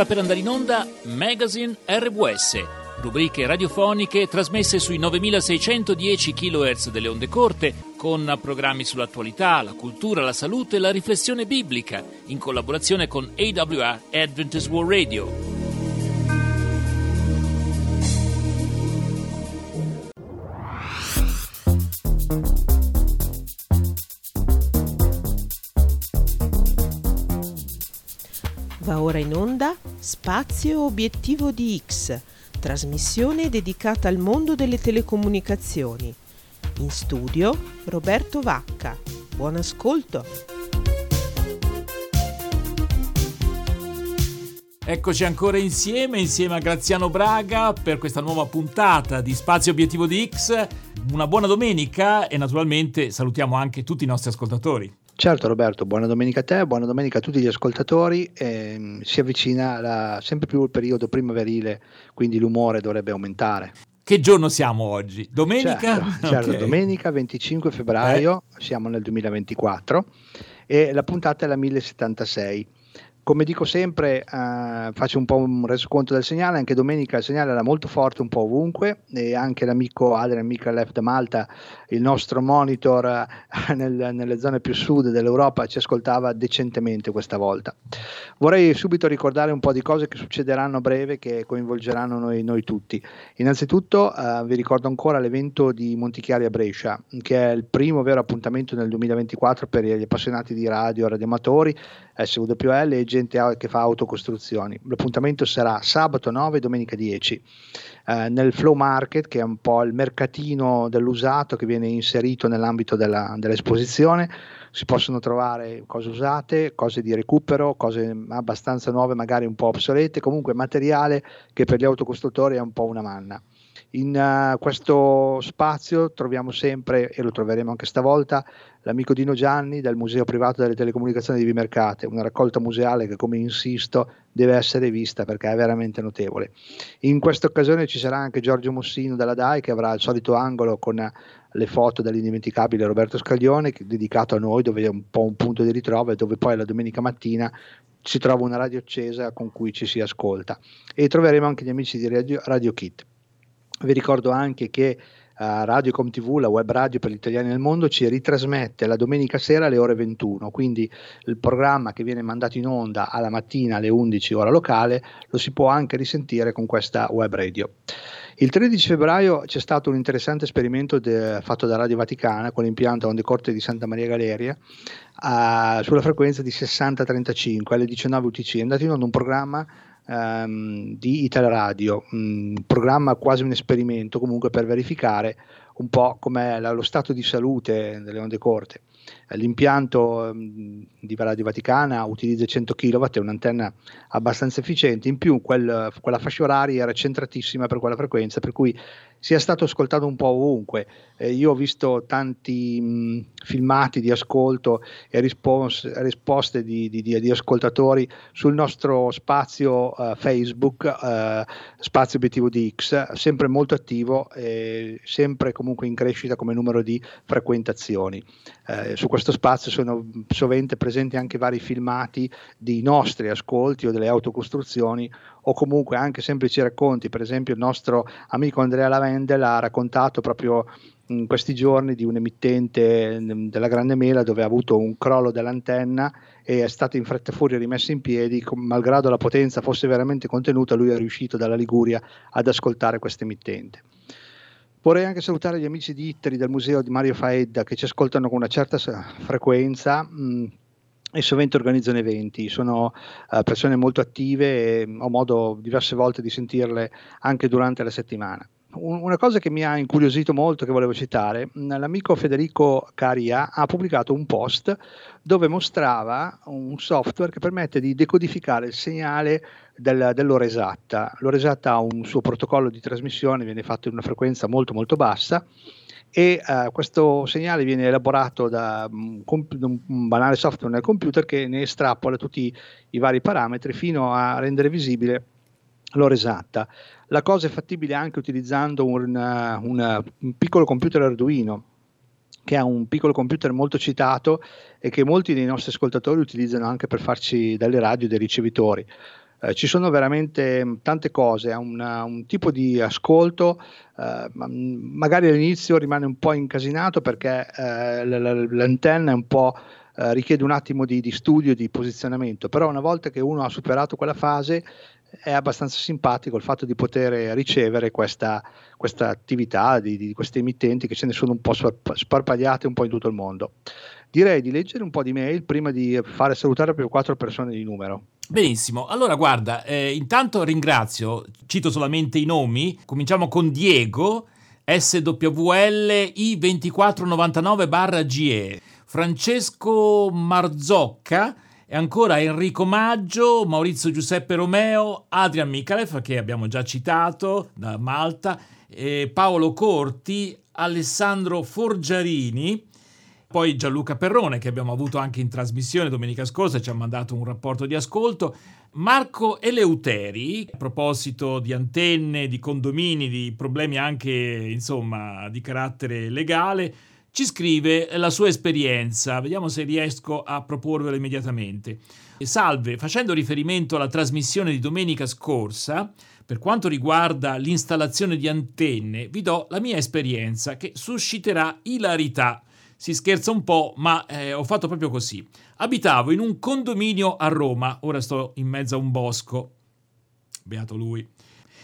Sta per andare in onda Magazine RWS, rubriche radiofoniche trasmesse sui 9610 kHz delle onde corte, con programmi sull'attualità, la cultura, la salute e la riflessione biblica, in collaborazione con AWR Adventist World Radio. Ora in onda Spazio Obiettivo di X, trasmissione dedicata al mondo delle telecomunicazioni. In studio Roberto Vacca. Buon ascolto. Eccoci ancora insieme, insieme a Graziano Braga per questa nuova puntata di Spazio Obiettivo di X. Una buona domenica e naturalmente salutiamo anche tutti i nostri ascoltatori. Certo Roberto, buona domenica a te, buona domenica a tutti gli ascoltatori. Eh, si avvicina la, sempre più il periodo primaverile, quindi l'umore dovrebbe aumentare. Che giorno siamo oggi? Domenica? Certo, certo okay. domenica 25 febbraio, eh. siamo nel 2024 e la puntata è la 1076 come dico sempre, eh, faccio un po' un resoconto del segnale, anche domenica il segnale era molto forte un po' ovunque e anche l'amico Adrian Mikalef da Malta, il nostro monitor eh, nel, nelle zone più sud dell'Europa, ci ascoltava decentemente questa volta. Vorrei subito ricordare un po' di cose che succederanno a breve che coinvolgeranno noi, noi tutti. Innanzitutto eh, vi ricordo ancora l'evento di Montichiari a Brescia, che è il primo vero appuntamento nel 2024 per gli appassionati di radio, radioamatori, SWL e gente che fa autocostruzioni. L'appuntamento sarà sabato 9 e domenica 10 eh, nel Flow Market, che è un po' il mercatino dell'usato che viene inserito nell'ambito della, dell'esposizione. Si possono trovare cose usate, cose di recupero, cose abbastanza nuove, magari un po' obsolete, comunque materiale che per gli autocostruttori è un po' una manna. In uh, questo spazio troviamo sempre, e lo troveremo anche stavolta, l'amico Dino Gianni del Museo Privato delle Telecomunicazioni di Vimercate, una raccolta museale che, come insisto, deve essere vista perché è veramente notevole. In questa occasione ci sarà anche Giorgio Mossino della DAI che avrà il solito angolo con le foto dell'indimenticabile Roberto Scaglione, dedicato a noi, dove è un po' un punto di ritrovo e dove poi la domenica mattina si trova una radio accesa con cui ci si ascolta. E troveremo anche gli amici di Radio, radio Kit. Vi ricordo anche che uh, Radiocom TV, la web radio per gli italiani nel mondo, ci ritrasmette la domenica sera alle ore 21, quindi il programma che viene mandato in onda alla mattina alle 11 ora locale lo si può anche risentire con questa web radio. Il 13 febbraio c'è stato un interessante esperimento de, fatto da Radio Vaticana con l'impianto onde corte di Santa Maria Galeria uh, sulla frequenza di 60-35 alle 19 UTC. È andato in onda un programma um, di Italradio, un programma quasi un esperimento comunque per verificare un po' com'è la, lo stato di salute delle onde corte. L'impianto um, di Radio Vaticana utilizza 100 kW, è un'antenna abbastanza efficiente, in più quel, quella fascia oraria era centratissima per quella frequenza, per cui sia stato ascoltato un po' ovunque. Eh, io ho visto tanti mh, filmati di ascolto e rispons- risposte di, di, di, di, ascoltatori sul nostro spazio uh, Facebook, uh, spazio obiettivo di X, sempre molto attivo e sempre comunque in crescita come numero di frequentazioni. Eh, su questo spazio sono sovente presenti anche vari filmati di nostri ascolti o delle autocostruzioni o comunque anche semplici racconti, per esempio il nostro amico Andrea Lavendel ha raccontato proprio in questi giorni di un emittente mm, della Grande Mela dove ha avuto un crollo dell'antenna e è stato in fretta e furia rimesso in piedi, malgrado la potenza fosse veramente contenuta, lui è riuscito dalla Liguria ad ascoltare questo emittente. Vorrei anche salutare gli amici di Itteri del museo di Mario Faedda che ci ascoltano con una certa frequenza. Mh, mm, e sovente organizzano eventi, sono uh, persone molto attive e ho modo diverse volte di sentirle anche durante la settimana. Un, una cosa che mi ha incuriosito molto, che volevo citare, l'amico Federico Caria ha pubblicato un post dove mostrava un software che permette di decodificare il segnale del, dell'ora esatta. L'ora esatta ha un suo protocollo di trasmissione, viene fatto in una frequenza molto molto bassa e uh, questo segnale viene elaborato da un, un, banale software nel computer che ne estrapola tutti i vari parametri fino a rendere visibile l'ora esatta. La cosa è fattibile anche utilizzando un, un, un piccolo computer Arduino che è un piccolo computer molto citato e che molti dei nostri ascoltatori utilizzano anche per farci dalle radio dei ricevitori. eh, ci sono veramente tante cose, ha un tipo di ascolto, eh, magari all'inizio rimane un po' incasinato perché eh, l'antenna è un po' eh, richiede un attimo di, di studio, di posizionamento, però una volta che uno ha superato quella fase è abbastanza simpatico il fatto di poter ricevere questa, questa attività di, di, queste emittenti che ce ne sono un po' sparpagliate un po' in tutto il mondo. Direi di leggere un po' di mail prima di fare salutare proprio quattro persone di numero. Benissimo, allora guarda, eh, intanto ringrazio, cito solamente i nomi, cominciamo con Diego, SWL I2499-GE, Francesco Marzocca, e ancora Enrico Maggio, Maurizio Giuseppe Romeo, Adrian Mikalev, che abbiamo già citato da Malta, Paolo Corti, Alessandro Forgiarini, poi Gianluca Perrone, che abbiamo avuto anche in trasmissione domenica scorsa, ci ha mandato un rapporto di ascolto. Marco Eleuteri, a proposito di antenne, di condomini, di problemi anche insomma di carattere legale, ci scrive la sua esperienza. Vediamo se riesco a proporvela immediatamente. Salve, facendo riferimento alla trasmissione di domenica scorsa, per quanto riguarda l'installazione di antenne, vi do la mia esperienza che susciterà ilarità. Si scherza un po', ma eh, ho fatto proprio così. Abitavo in un condominio a Roma, ora sto in mezzo a un bosco. Beato lui.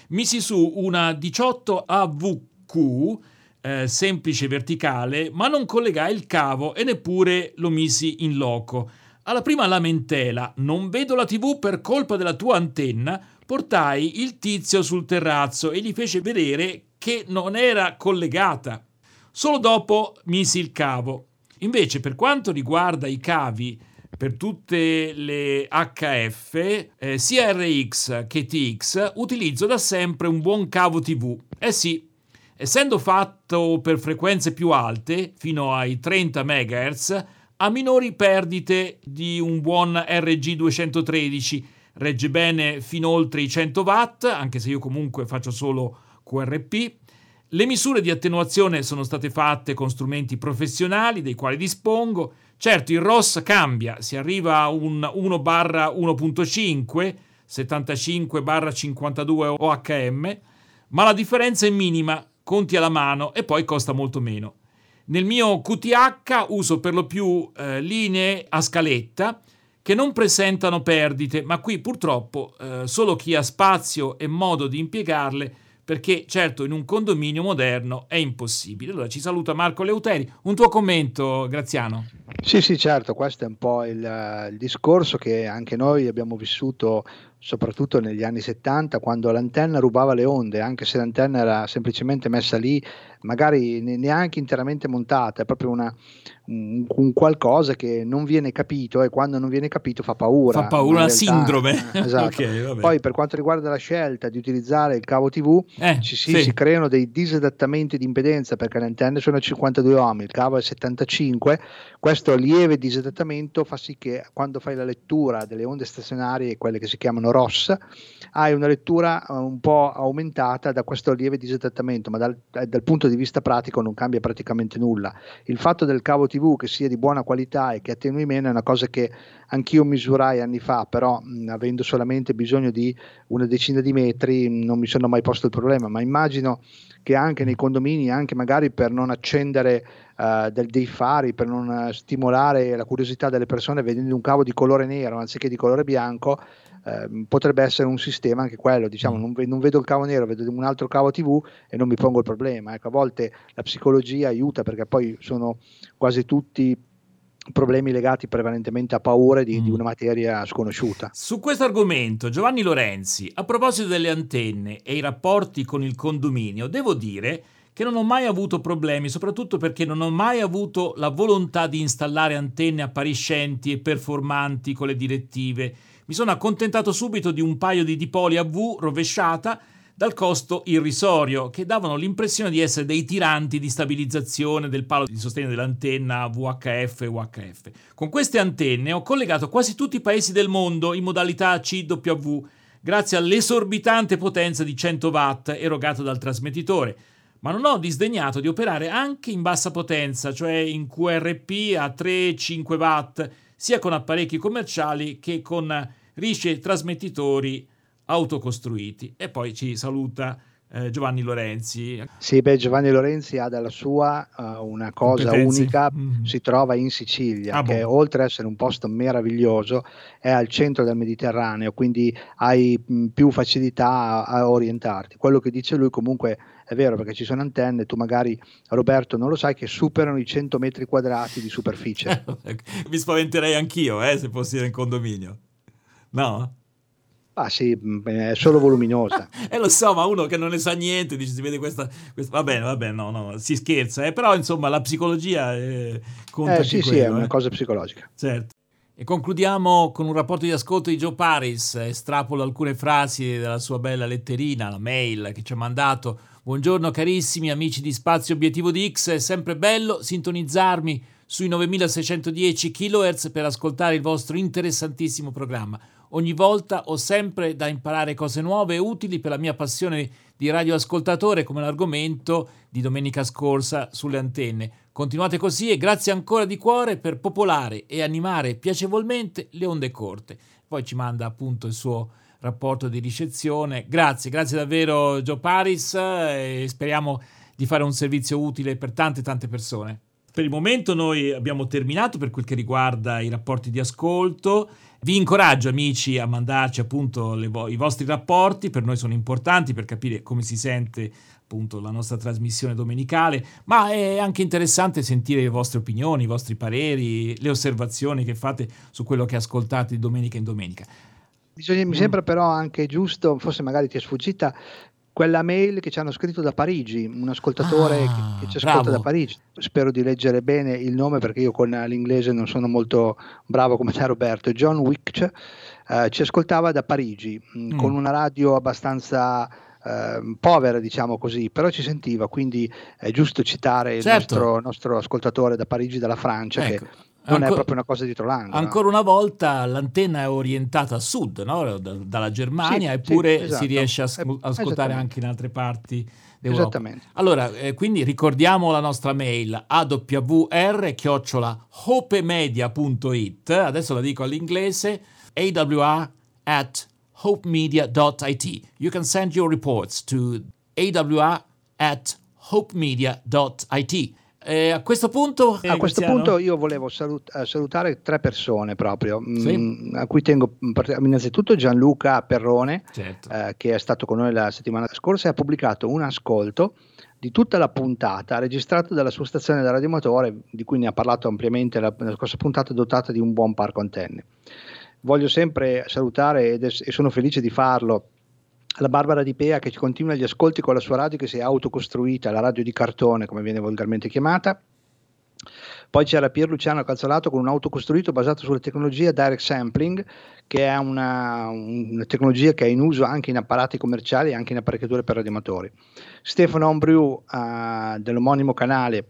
Misi su una 18 AVQ eh, semplice verticale, ma non collegai il cavo e neppure lo misi in loco. Alla prima lamentela, non vedo la TV per colpa della tua antenna, portai il tizio sul terrazzo e gli fece vedere che non era collegata. Solo dopo misi il cavo. Invece, per quanto riguarda i cavi per tutte le HF, eh, sia RX che TX, utilizzo da sempre un buon cavo TV. Eh sì, essendo fatto per frequenze più alte, fino ai 30 MHz, ha minori perdite di un buon RG213, regge bene fino oltre i 100 watt, anche se io comunque faccio solo QRP. Le misure di attenuazione sono state fatte con strumenti professionali dei quali dispongo. Certo, il ROS cambia, si arriva a un 1 1.5, 75 52 OHM, ma la differenza è minima conti alla mano e poi costa molto meno. Nel mio QTH uso per lo più eh, linee a scaletta che non presentano perdite, ma qui purtroppo eh, solo chi ha spazio e modo di impiegarle perché certo in un condominio moderno è impossibile. Allora ci saluta Marco Leuteri. Un tuo commento, Graziano? Sì, sì, certo, questo è un po' il, il discorso che anche noi abbiamo vissuto soprattutto negli anni 70, quando l'antenna rubava le onde, anche se l'antenna era semplicemente messa lì, magari neanche interamente montata, è proprio una, un, un, qualcosa che non viene capito e quando non viene capito fa paura. Fa paura, una sindrome. esatto. okay, Poi per quanto riguarda la scelta di utilizzare il cavo TV, eh, ci, sì, sì. si creano dei disadattamenti di impedenza perché le antenne sono a 52 ohm, il cavo è 75, questo lieve disadattamento fa sì che quando fai la lettura delle onde stazionarie, quelle che si chiamano ROS, hai una lettura eh, un po' aumentata da questo lieve disadattamento, ma dal, dal punto di vista pratico non cambia praticamente nulla. Il fatto del cavo TV che sia di buona qualità e che attenui meno è una cosa che anch'io misurai anni fa, però mh, avendo solamente bisogno di una decina di metri non mi sono mai posto il problema, ma immagino che anche nei condomini, anche magari per non accendere uh, del, dei fari, per non stimolare la curiosità delle persone vedendo un cavo di colore nero anziché di colore bianco, Ehm, potrebbe essere un sistema anche quello, diciamo, mm. non, non, vedo il cavo nero, vedo un altro cavo TV e non mi pongo il problema. Ecco, a volte la psicologia aiuta perché poi sono quasi tutti problemi legati prevalentemente a paure di, mm. di, una materia sconosciuta. Su questo argomento, Giovanni Lorenzi, a proposito delle antenne e i rapporti con il condominio, devo dire che non ho mai avuto problemi, soprattutto perché non ho mai avuto la volontà di installare antenne appariscenti e performanti con le direttive mi sono accontentato subito di un paio di dipoli a V rovesciata dal costo irrisorio, che davano l'impressione di essere dei tiranti di stabilizzazione del palo di sostegno dell'antenna VHF e UHF. Con queste antenne ho collegato quasi tutti i paesi del mondo in modalità CW, grazie all'esorbitante potenza di 100 watt erogata dal trasmettitore, ma non ho disdegnato di operare anche in bassa potenza, cioè in QRP a 3-5 watt, sia con apparecchi commerciali che con Rice trasmettitori autocostruiti. E poi ci saluta eh, Giovanni Lorenzi. Sì, beh, Giovanni Lorenzi ha dalla sua uh, una cosa Competenze. unica, mm. si trova in Sicilia, ah, che boh. oltre ad essere un posto meraviglioso, è al centro del Mediterraneo, quindi hai mh, più facilità a, a, orientarti. Quello che dice lui comunque è vero perché ci sono antenne, tu magari Roberto non lo sai, che superano i 100 metri quadrati di superficie. Mi spaventerei anch'io eh, se fossi in condominio. No? Ah sì, mm, è solo voluminosa. eh lo so, ma uno che non ne sa niente dice si vede questa... questa... Va bene, va bene, no, no, si scherza, eh, però insomma la psicologia eh, conta eh, sì, quello, sì, è una eh. cosa psicologica. Certo. E concludiamo con un rapporto di ascolto di Joe Paris, estrapolo alcune frasi della sua bella letterina, la mail che ci ha mandato. Buongiorno carissimi amici di Spazio Obiettivo di X, è sempre bello sintonizzarmi sui 9610 kHz per ascoltare il vostro interessantissimo programma. Ogni volta ho sempre da imparare cose nuove e utili per la mia passione di radioascoltatore come l'argomento di domenica scorsa sulle antenne. Continuate così e grazie ancora di cuore per popolare e animare piacevolmente le onde corte. Poi ci manda appunto il suo rapporto di ricezione. Grazie, grazie davvero Joe Paris e speriamo di fare un servizio utile per tante tante persone. Per il momento noi abbiamo terminato per quel che riguarda i rapporti di ascolto. Vi incoraggio amici a mandarci appunto vo- i vostri rapporti, per noi sono importanti per capire come si sente appunto la nostra trasmissione domenicale, ma è anche interessante sentire le vostre opinioni, i vostri pareri, le osservazioni che fate su quello che ascoltate di domenica in domenica. Bisogna, mi mm. sembra però anche giusto, forse magari ti è sfuggita, quella mail che ci hanno scritto da Parigi, un ascoltatore ah, che, che, ci ascolta bravo. da Parigi. Spero di leggere bene il nome perché io con l'inglese non sono molto bravo come te Roberto. John Wick eh, ci ascoltava da Parigi mm. con una radio abbastanza eh, povera, diciamo così, però ci sentiva, quindi è giusto citare certo. il nostro, nostro, ascoltatore da Parigi, dalla Francia, ecco. che non Ancora, è proprio una cosa dietro l'angolo. Ancora una volta l'antenna è orientata a sud, no? da, dalla Germania, sì, eppure sì, esatto. si riesce a sc- ascoltare anche in altre parti d'Europa. Esattamente. Allora, eh, quindi ricordiamo la nostra mail awr-hopemedia.it, adesso la dico all'inglese, awr at hopemedia.it. You can send your reports to awr at hopemedia.it. Eh, a questo punto, a questo punto io volevo salut- eh, salutare tre persone proprio, mm, sì. mh, a cui tengo innanzitutto Gianluca Perrone, certo. eh, che è stato con noi la settimana scorsa e ha pubblicato un ascolto di tutta la puntata registrata dalla sua stazione da radiomotore, di cui ne ha parlato ampiamente la, la scorsa puntata, dotata di un buon parco antenne. Voglio sempre salutare es- e sono felice di farlo la Barbara Di Pea che continua gli ascolti con la sua radio che si è autocostruita, la radio di cartone come viene volgarmente chiamata. Poi c'era Pier Luciano Calzolato con un auto costruito basato sulla tecnologia direct sampling, che è una, una, tecnologia che è in uso anche in apparati commerciali e anche in apparecchiature per radiomatori. Stefano Ombriu uh, dell'omonimo canale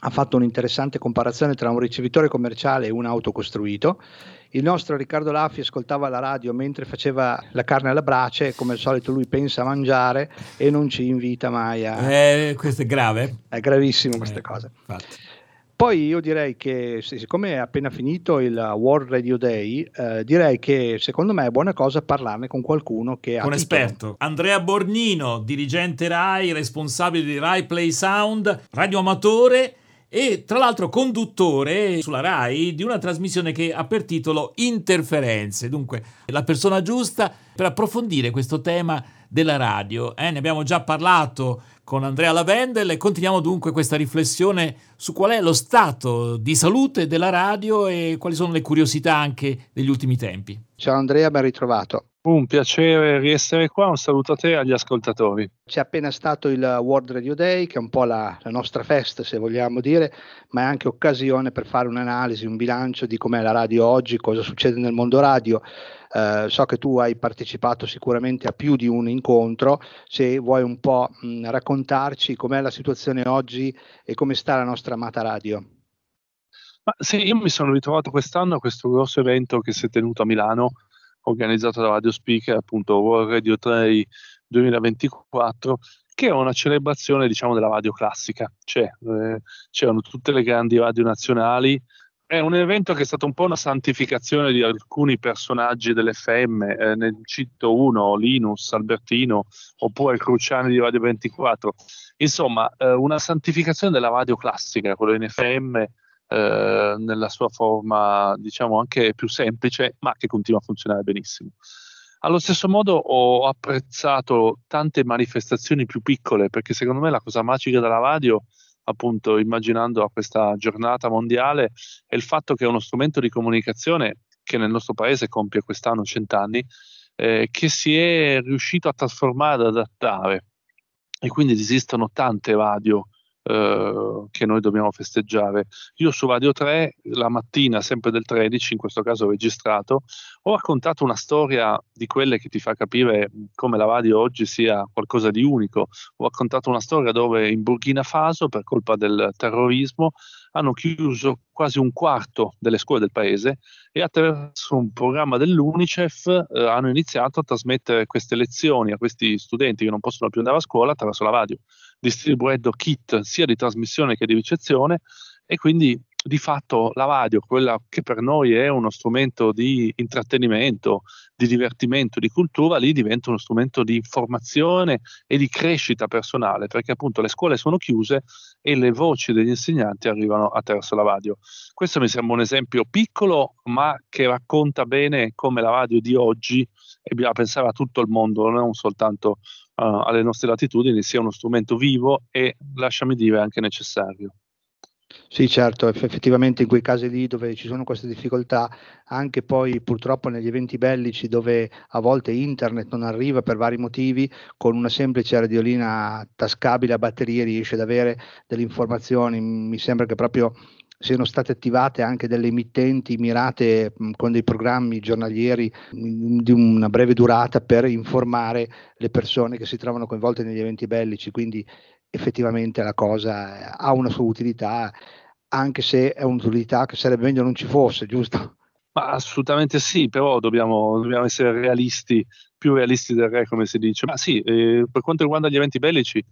ha fatto un'interessante comparazione tra un ricevitore commerciale e un auto costruito il nostro Riccardo Laffi ascoltava la radio mentre faceva la carne alla brace, come al solito lui pensa a mangiare e non ci invita mai a... Eh, questo è grave? È gravissimo queste eh, cose. Infatti. Poi io direi che, siccome è appena finito il World Radio Day, eh, direi che secondo me è buona cosa parlarne con qualcuno che ha... Un esperto. Andrea Bornino, dirigente RAI, responsabile di RAI Play Sound, radioamatore e tra l'altro conduttore sulla RAI di una trasmissione che ha per titolo Interferenze, dunque la persona giusta per approfondire questo tema della radio. Eh, ne abbiamo già parlato con Andrea Lavendel e continuiamo dunque questa riflessione su qual è lo stato di salute della radio e quali sono le curiosità anche degli ultimi tempi. Ciao Andrea, ben ritrovato. Un piacere riessere qua, un saluto a te e agli ascoltatori. C'è appena stato il World Radio Day, che è un po' la, la, nostra festa, se vogliamo dire, ma è anche occasione per fare un'analisi, un bilancio di com'è la radio oggi, cosa succede nel mondo radio. Eh, so che tu hai partecipato sicuramente a più di un incontro, se vuoi un po' mh, raccontarci com'è la situazione oggi e come sta la nostra amata radio. Ma sì, io mi sono ritrovato quest'anno a questo grosso evento che si è tenuto a Milano organizzato da Radio Speaker, appunto World Radio 3 2024, che è una celebrazione diciamo della radio classica, cioè, eh, c'erano tutte le grandi radio nazionali, è un evento che è stato un po' una santificazione di alcuni personaggi dell'FM, eh, ne cito uno, Linus, Albertino, oppure Cruciani di Radio 24. Insomma, eh, una santificazione della radio classica, quello in FM, eh, nella sua forma, diciamo, anche più semplice, ma che continua a funzionare benissimo. Allo stesso modo ho apprezzato tante manifestazioni più piccole, perché secondo me la cosa magica della radio appunto immaginando a questa giornata mondiale è il fatto che è uno strumento di comunicazione che nel nostro paese compie quest'anno cent'anni, eh, che si è riuscito a trasformare, ad adattare. E quindi esistono tante radio eh, che noi dobbiamo festeggiare. Io su Radio 3, la mattina, sempre del 13, in questo caso registrato, ho raccontato una storia di quelle che ti fa capire come la radio oggi sia qualcosa di unico. Ho raccontato una storia dove in Burkina Faso, per colpa del terrorismo, hanno chiuso quasi un quarto delle scuole del paese e attraverso un programma dell'UNICEF eh, hanno iniziato a trasmettere queste lezioni a questi studenti che non possono più andare a scuola attraverso la radio, distribuendo kit sia di trasmissione che di ricezione e quindi di fatto la radio, quella che per noi è uno strumento di intrattenimento, di divertimento, di cultura, lì diventa uno strumento di informazione e di crescita personale, perché appunto le scuole sono chiuse e le voci degli insegnanti arrivano attraverso la radio. Questo mi sembra un esempio piccolo, ma che racconta bene come la radio di oggi, e bisogna pensare a tutto il mondo, non soltanto uh, alle nostre latitudini, sia uno strumento vivo e, lasciami dire, anche necessario. Sì, certo, effettivamente in quei casi lì dove ci sono queste difficoltà, anche poi purtroppo negli eventi bellici dove a volte internet non arriva per vari motivi, con una semplice radiolina tascabile a batterie riesce ad avere delle informazioni. Mi sembra che proprio siano state attivate anche delle emittenti mirate con dei programmi giornalieri di una breve durata per informare le persone che si trovano coinvolte negli eventi bellici. Quindi effettivamente la cosa ha una sua utilità, anche se è un'utilità che sarebbe meglio non ci fosse, giusto? Ma assolutamente sì, però dobbiamo, dobbiamo essere realisti, più realisti del re, come si dice. Ma sì, eh, per quanto riguarda gli eventi bellici,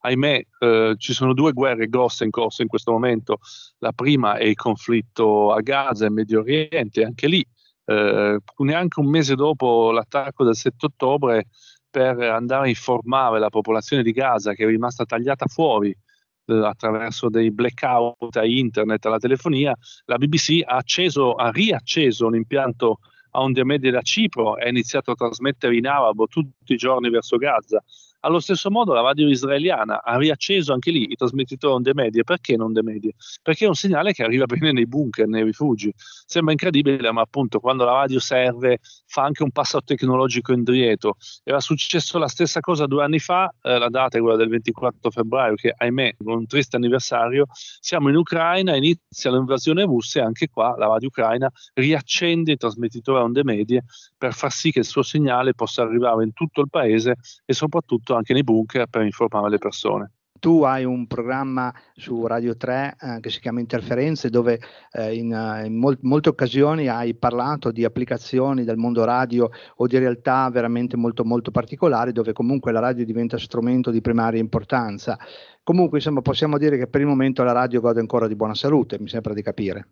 ahimè, eh, ci sono due guerre grosse in corso in questo momento. La prima è il conflitto a Gaza e Medio Oriente, anche lì, eh, neanche un mese dopo l'attacco del 7 ottobre, per andare a informare la popolazione di Gaza che è rimasta tagliata fuori eh, attraverso dei blackout a internet, alla telefonia, la BBC ha, acceso, ha riacceso un impianto a onde medie da Cipro e ha iniziato a trasmettere in arabo tutti i giorni verso Gaza allo stesso modo la radio israeliana ha riacceso anche lì i trasmettitori onde medie. Perché non onde medie? Perché è un segnale che arriva bene nei bunker, nei rifugi. Sembra incredibile, ma appunto quando la radio serve fa anche un passo tecnologico indietro. Era successo la stessa cosa due anni fa, eh, la data è quella del 24 febbraio, che ahimè, un triste anniversario, siamo in Ucraina, inizia l'invasione russa e anche qua la radio ucraina riaccende i trasmettitori onde medie per far sì che il suo segnale possa arrivare in tutto il paese e soprattutto soprattutto anche nei bunker per informare le persone. Tu hai un programma su Radio 3 eh, che si chiama Interferenze dove eh, in, eh, in mol- molte occasioni hai parlato di applicazioni del mondo radio o di realtà veramente molto molto particolari dove comunque la radio diventa strumento di primaria importanza. Comunque insomma possiamo dire che per il momento la radio gode ancora di buona salute, mi sembra di capire.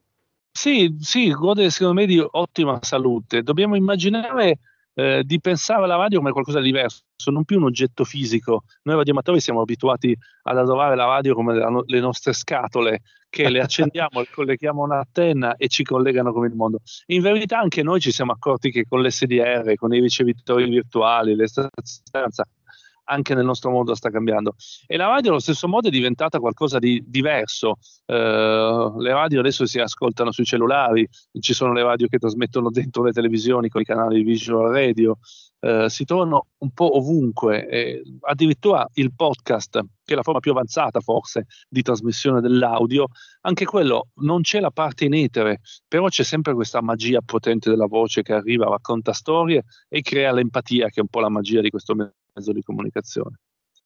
Sì, sì, gode secondo me di ottima salute. Dobbiamo immaginare eh, di pensare alla radio come qualcosa di diverso, non più un oggetto fisico. Noi radioamatori siamo abituati ad adorare la radio come la, le nostre scatole, che le accendiamo, le colleghiamo a un'antenna e ci collegano con il mondo. In verità anche noi ci siamo accorti che con l'SDR, con i ricevitori virtuali, le stanze, anche nel nostro mondo sta cambiando. E la radio allo stesso modo è diventata qualcosa di diverso. Eh, le radio adesso si ascoltano sui cellulari, ci sono le radio che trasmettono dentro le televisioni con i canali visual radio, eh, si trovano un po' ovunque, eh, addirittura il podcast, che è la forma più avanzata forse di trasmissione dell'audio, anche quello non c'è la parte in etere, però c'è sempre questa magia potente della voce che arriva, racconta storie e crea l'empatia, che è un po' la magia di questo mezzo di comunicazione.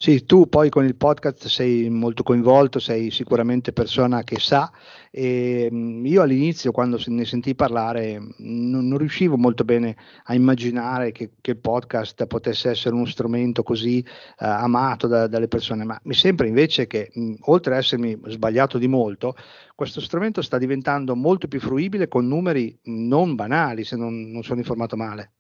Sì, tu poi con il podcast sei molto coinvolto, sei sicuramente persona che sa e mm, io all'inizio quando ne sentii parlare non, non riuscivo molto bene a immaginare che, che, il podcast potesse essere uno strumento così uh, amato da, dalle persone, ma mi sembra invece che mh, mm, oltre ad essermi sbagliato di molto, questo strumento sta diventando molto più fruibile con numeri non banali, se non, non sono informato male.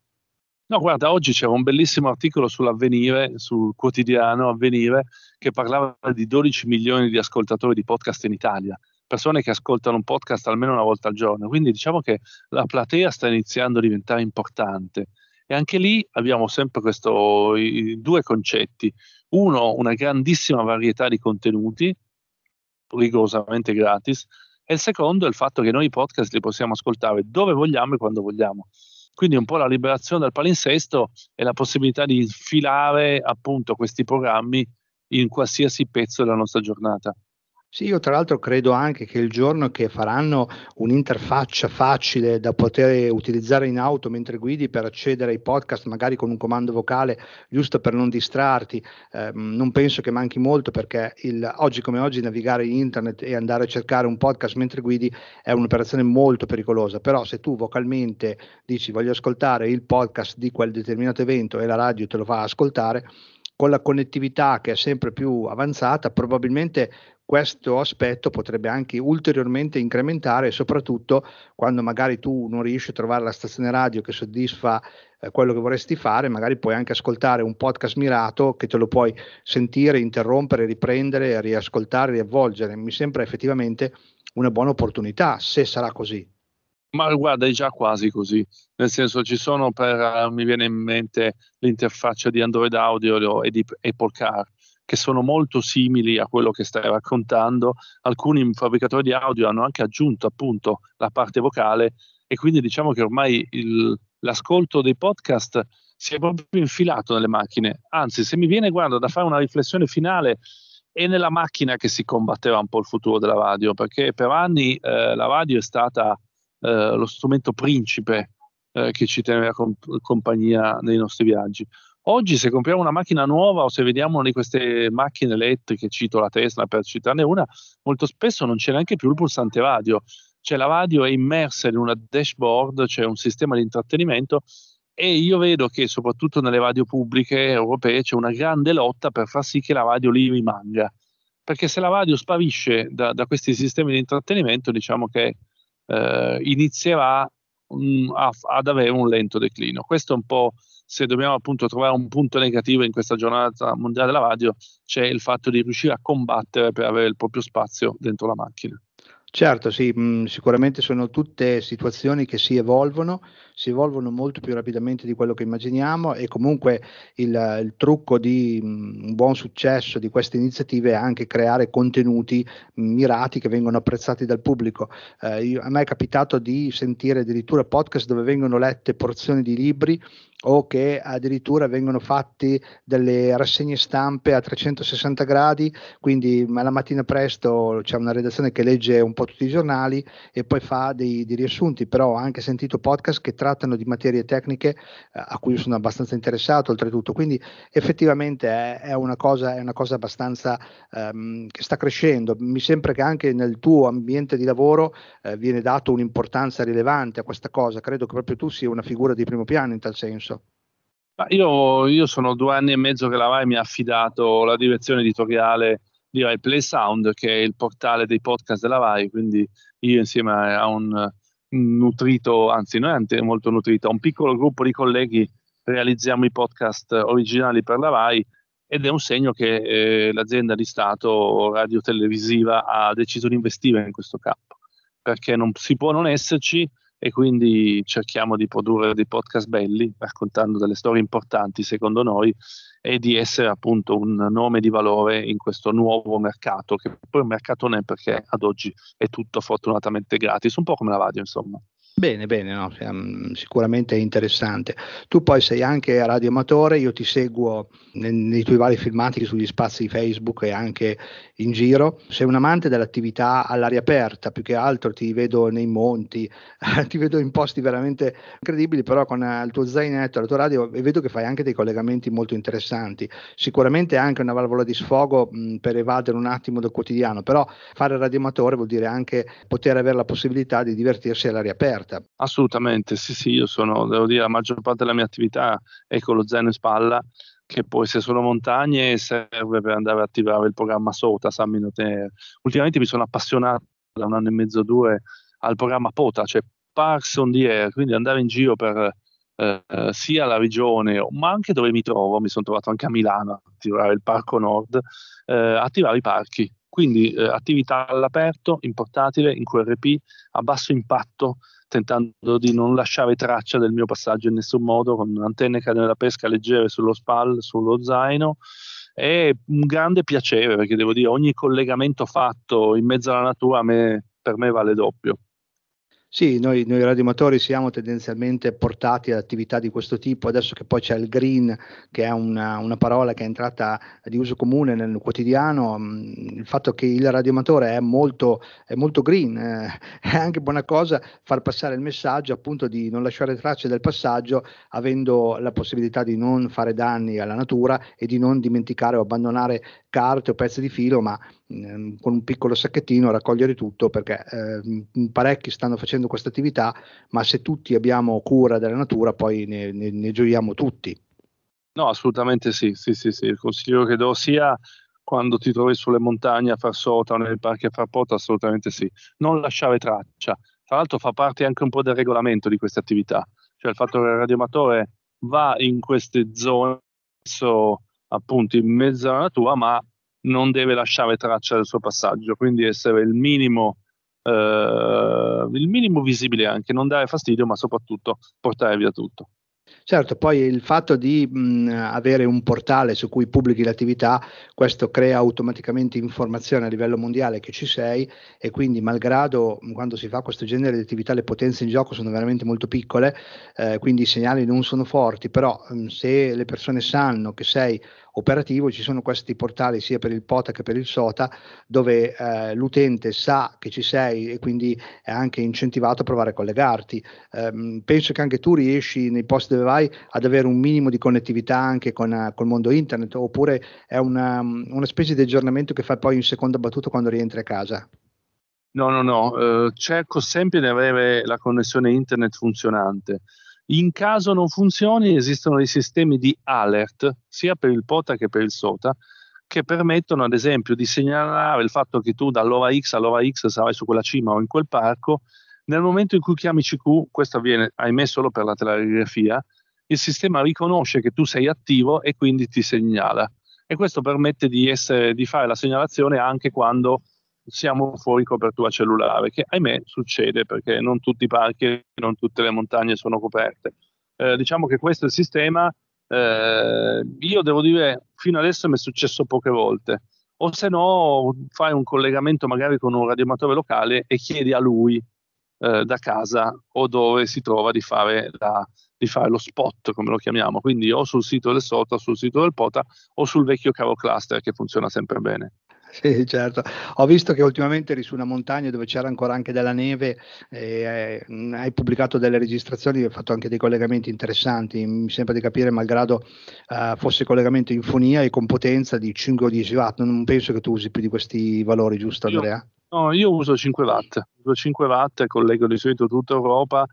No, guarda, oggi c'era un bellissimo articolo sull'avvenire, sul quotidiano Avvenire, che parlava di 12 milioni di ascoltatori di podcast in Italia, persone che ascoltano un podcast almeno una volta al giorno. Quindi diciamo che la platea sta iniziando a diventare importante. E anche lì abbiamo sempre questo, i, due concetti. Uno, una grandissima varietà di contenuti, rigorosamente gratis, e il secondo è il fatto che noi i podcast li possiamo ascoltare dove vogliamo e quando vogliamo. Quindi un po' la liberazione dal palinsesto e la possibilità di infilare appunto questi programmi in qualsiasi pezzo della nostra giornata. Sì, io tra l'altro credo anche che il giorno che faranno un'interfaccia facile da poter utilizzare in auto mentre guidi per accedere ai podcast, magari con un comando vocale, giusto per non distrarti, eh, non penso che manchi molto perché il, oggi come oggi navigare in internet e andare a cercare un podcast mentre guidi è un'operazione molto pericolosa, però se tu vocalmente dici voglio ascoltare il podcast di quel determinato evento e la radio te lo fa ascoltare, con la connettività che è sempre più avanzata, probabilmente questo aspetto potrebbe anche ulteriormente incrementare, soprattutto quando magari tu non riesci a trovare la stazione radio che soddisfa eh, quello che vorresti fare, magari puoi anche ascoltare un podcast mirato che te lo puoi sentire, interrompere, riprendere, riascoltare, riavvolgere. Mi sembra effettivamente una buona opportunità, se sarà così. Ma guarda, è già quasi così, nel senso ci sono per, uh, mi viene in mente l'interfaccia di Android Audio e di Apple Car, che sono molto simili a quello che stai raccontando. Alcuni fabbricatori di audio hanno anche aggiunto appunto la parte vocale e quindi diciamo che ormai il, l'ascolto dei podcast si è proprio infilato nelle macchine. Anzi, se mi viene guarda da fare una riflessione finale, è nella macchina che si combatteva un po' il futuro della radio, perché per anni eh, la radio è stata eh, lo strumento principe eh, che ci teneva comp- compagnia nei nostri viaggi. Oggi se compriamo una macchina nuova o se vediamo una di queste macchine elettriche, cito la Tesla per citarne una, molto spesso non c'è neanche più il pulsante radio, cioè la radio è immersa in una dashboard, cioè un sistema di intrattenimento e io vedo che soprattutto nelle radio pubbliche europee c'è una grande lotta per far sì che la radio lì rimanga, perché se la radio sparisce da, da questi sistemi di intrattenimento diciamo che eh, inizierà um, a, ad avere un lento declino. Questo è un po' se dobbiamo appunto trovare un punto negativo in questa giornata mondiale della radio, c'è il fatto di riuscire a combattere per avere il proprio spazio dentro la macchina. Certo, sì, mh, mm, sicuramente sono tutte situazioni che si evolvono, si evolvono molto più rapidamente di quello che immaginiamo e comunque il, il trucco di mh, mm, un buon successo di queste iniziative è anche creare contenuti mirati che vengono apprezzati dal pubblico. Eh, io, a me è capitato di sentire addirittura podcast dove vengono lette porzioni di libri o che addirittura vengono fatti delle rassegne stampe a 360 gradi, quindi la mattina presto c'è una redazione che legge un po' tutti i giornali e poi fa dei, dei riassunti, però ho anche sentito podcast che trattano di materie tecniche eh, a cui sono abbastanza interessato oltretutto, quindi effettivamente è, è, una, cosa, è una, cosa, abbastanza ehm, che sta crescendo, mi sembra che anche nel tuo ambiente di lavoro eh, viene dato un'importanza rilevante a questa cosa, credo che proprio tu sia una figura di primo piano in tal senso. Io, io, sono due anni e mezzo che la RAI mi ha affidato la direzione editoriale di Rai Play Sound, che è il portale dei podcast della RAI, quindi io insieme a un nutrito, anzi non è molto nutrito, un piccolo gruppo di colleghi realizziamo i podcast originali per la RAI ed è un segno che eh, l'azienda di Stato radio-televisiva ha deciso di investire in questo campo, perché non si può non esserci e quindi cerchiamo di produrre dei podcast belli, raccontando delle storie importanti secondo noi e di essere appunto un nome di valore in questo nuovo mercato, che poi un mercato non è perché ad oggi è tutto fortunatamente gratis, un po' come la radio insomma. Bene, bene, no? sicuramente è interessante. Tu poi sei anche radioamatore, io ti seguo nei, nei, tuoi vari filmati sugli spazi Facebook e anche in giro. Sei un amante dell'attività all'aria aperta, più che altro ti vedo nei monti, ti vedo in posti veramente incredibili, però con il tuo zainetto, la tua radio, e vedo che fai anche dei collegamenti molto interessanti. Sicuramente anche una valvola di sfogo mh, per evadere un attimo dal quotidiano, però fare radioamatore vuol dire anche poter avere la possibilità di divertirsi all'aria aperta aperta. Assolutamente, sì, sì, io sono, devo dire, la maggior parte della mia attività è con lo zaino in spalla, che poi se sono montagne serve per andare ad attivare il programma SOTA, San Minotaur. Ultimamente mi sono appassionato da un anno e mezzo o due al programma POTA, cioè Parks on the Air, quindi andare in giro per eh, sia la regione, ma anche dove mi trovo, mi sono trovato anche a Milano a attivare il Parco Nord, eh, attivare i parchi. Quindi eh, attività all'aperto, in portatile, in QRP, a basso impatto, tentando di non lasciare traccia del mio passaggio in nessun modo, con antenne da pesca leggere sullo spal, sullo zaino. È un grande piacere perché devo dire ogni collegamento fatto in mezzo alla natura me, per me vale doppio. Sì, noi, noi radioamatori siamo tendenzialmente portati ad attività di questo tipo, adesso che poi c'è il green, che è una, una parola che è entrata di uso comune nel quotidiano, mm, il fatto che il radioamatore è molto, è molto green, eh, è anche buona cosa far passare il messaggio appunto di non lasciare tracce del passaggio, avendo la possibilità di non fare danni alla natura e di non dimenticare o abbandonare carte o pezzi di filo, ma con un piccolo sacchettino raccogliere tutto perché eh, parecchi stanno facendo questa attività, ma se tutti abbiamo cura della natura poi ne, ne, ne gioiamo tutti. No, assolutamente sì, sì, sì, sì. Il consiglio che do sia quando ti trovi sulle montagne a far sota o nei parchi a far pota, assolutamente sì. Non lasciare traccia. Tra l'altro fa parte anche un po' del regolamento di queste attività, cioè il fatto che il radioamatore va in queste zone appunto in mezzo alla natura, ma non deve lasciare traccia del suo passaggio, quindi essere il minimo, eh, il minimo visibile anche, non dare fastidio, ma soprattutto portare via tutto. Certo, poi il fatto di mh, avere un portale su cui pubblichi l'attività, questo crea automaticamente informazione a livello mondiale che ci sei e quindi malgrado quando si fa questo genere di attività le potenze in gioco sono veramente molto piccole, eh, quindi i segnali non sono forti, però mh, se le persone sanno che sei operativo ci sono questi portali sia per il POTA che per il SOTA dove eh, l'utente sa che ci sei e quindi è anche incentivato a provare a collegarti. Eh, penso che anche tu riesci nei posti dove vai ad avere un minimo di connettività anche con uh, col mondo internet oppure è una, una specie di aggiornamento che fai poi in seconda battuta quando rientri a casa. No, no, no, eh, cerco sempre di avere la connessione internet funzionante. In caso non funzioni, esistono dei sistemi di alert, sia per il POTA che per il SOTA, che permettono ad esempio di segnalare il fatto che tu dall'ora X all'ora X sarai su quella cima o in quel parco. Nel momento in cui chiami CQ, questo avviene ahimè solo per la telegrafia, il sistema riconosce che tu sei attivo e quindi ti segnala. E questo permette di, essere, di fare la segnalazione anche quando siamo fuori copertura cellulare, che ahimè succede perché non tutti i parchi non tutte le montagne sono coperte. Eh, diciamo che questo è il sistema. Eh, io devo dire, fino adesso mi è successo poche volte. O se no, fai un collegamento magari con un radioamatore locale e chiedi a lui eh, da casa o dove si trova di fare, la, di fare, lo spot, come lo chiamiamo. Quindi o sul sito del SOTA, sul sito del POTA o sul vecchio cavo cluster che funziona sempre bene. Sì, certo. Ho visto che ultimamente eri su una montagna dove c'era ancora anche della neve, eh, hai pubblicato delle registrazioni, hai fatto anche dei collegamenti interessanti. Mi sembra di capire, malgrado eh, fosse collegamento in fonia e con potenza di 5 o 10 watt, non penso che tu usi più di questi valori, giusto Andrea? Io, no, io uso 5 watt, uso 5 watt e collego di solito tutta Europa,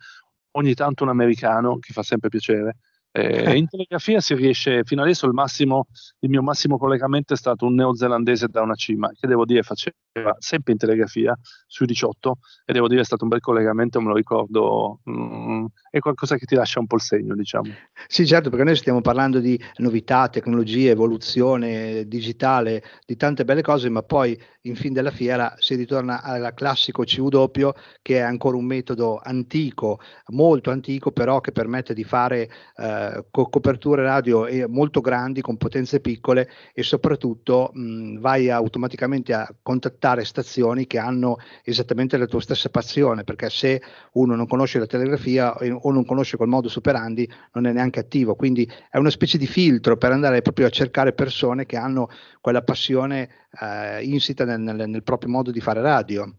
ogni tanto un americano, che fa sempre piacere eh, in telegrafia si riesce, fino adesso il, massimo, il mio massimo collegamento è stato un neozelandese da una cima, che devo dire faceva sempre in telegrafia sui 18 e devo dire è stato un bel collegamento, me lo ricordo, mm, è qualcosa che ti lascia un po' il segno, diciamo. Sì, certo, perché noi stiamo parlando di novità, tecnologie, evoluzione digitale, di tante belle cose, ma poi in fin della fiera si ritorna al classico CW che è ancora un metodo antico, molto antico, però che permette di fare eh, co- coperture radio molto grandi con potenze piccole e soprattutto mh, vai automaticamente a contattare stazioni che hanno esattamente la tua stessa passione, perché se uno non conosce la telegrafia o non conosce quel modo superandi non è neanche attivo, quindi è una specie di filtro per andare proprio a cercare persone che hanno quella passione eh, insita nel, nel, nel proprio modo di fare radio.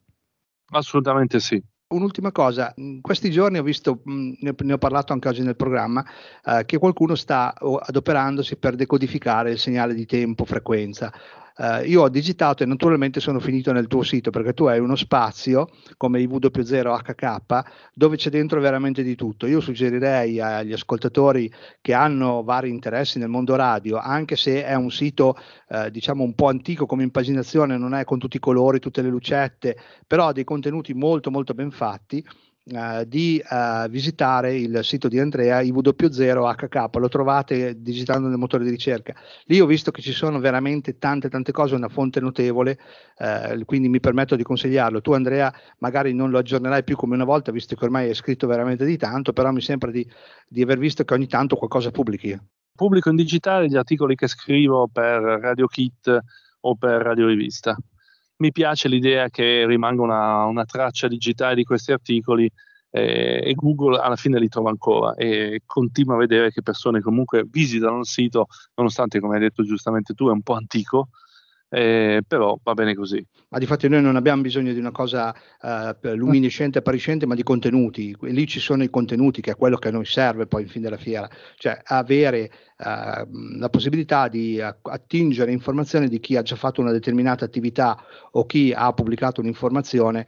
Assolutamente sì. Un'ultima cosa, in questi giorni ho visto, ne ho parlato anche oggi nel programma, eh, che qualcuno sta adoperandosi per decodificare il segnale di tempo, frequenza eh, io ho digitato e naturalmente sono finito nel tuo sito perché tu hai uno spazio come i W0HK dove c'è dentro veramente di tutto. Io suggerirei agli ascoltatori che hanno vari interessi nel mondo radio, anche se è un sito eh, diciamo un po' antico come impaginazione, non è con tutti i colori, tutte le lucette, però ha dei contenuti molto molto ben fatti Uh, di uh, visitare il sito di Andrea IW0HK, lo trovate digitando nel motore di ricerca. Lì ho visto che ci sono veramente tante tante cose, una fonte notevole, uh, quindi mi permetto di consigliarlo. Tu Andrea magari non lo aggiornerai più come una volta, visto che ormai hai scritto veramente di tanto, però mi sembra di, di aver visto che ogni tanto qualcosa pubblichi. Pubblico in digitale gli articoli che scrivo per Radio Kit o per Radio Rivista mi piace l'idea che rimanga una, una traccia digitale di questi articoli eh, e Google alla fine li trova ancora e continua a vedere che persone comunque visitano il sito, nonostante, come hai detto giustamente tu, è un po' antico, eh, però va bene così. Ma di fatto noi non abbiamo bisogno di una cosa eh, luminescente, appariscente, ma di contenuti. Lì ci sono i contenuti, che è quello che a noi serve poi in fin della fiera, cioè avere eh, la possibilità di attingere informazioni di chi ha già fatto una determinata attività o chi ha pubblicato un'informazione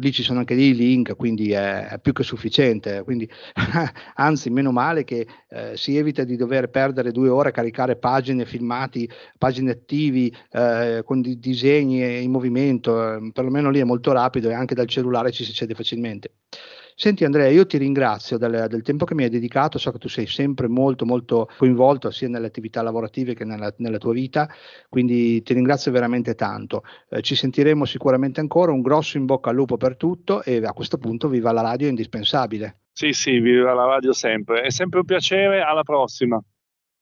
lì ci sono anche dei link, quindi è, è più che sufficiente. Quindi, anzi, meno male che eh, si evita di dover perdere due ore a caricare pagine, filmati, pagine attivi eh, con di, disegni in movimento, eh, perlomeno lì è molto rapido e anche dal cellulare ci si accede facilmente. Senti Andrea, io ti ringrazio del, del, tempo che mi hai dedicato, so che tu sei sempre molto molto coinvolto sia nelle attività lavorative che nella, nella tua vita, quindi ti ringrazio veramente tanto. Eh, ci sentiremo sicuramente ancora, un grosso in bocca al lupo per tutto e a questo punto viva la radio indispensabile. Sì, sì, viva la radio sempre, è sempre un piacere, alla prossima.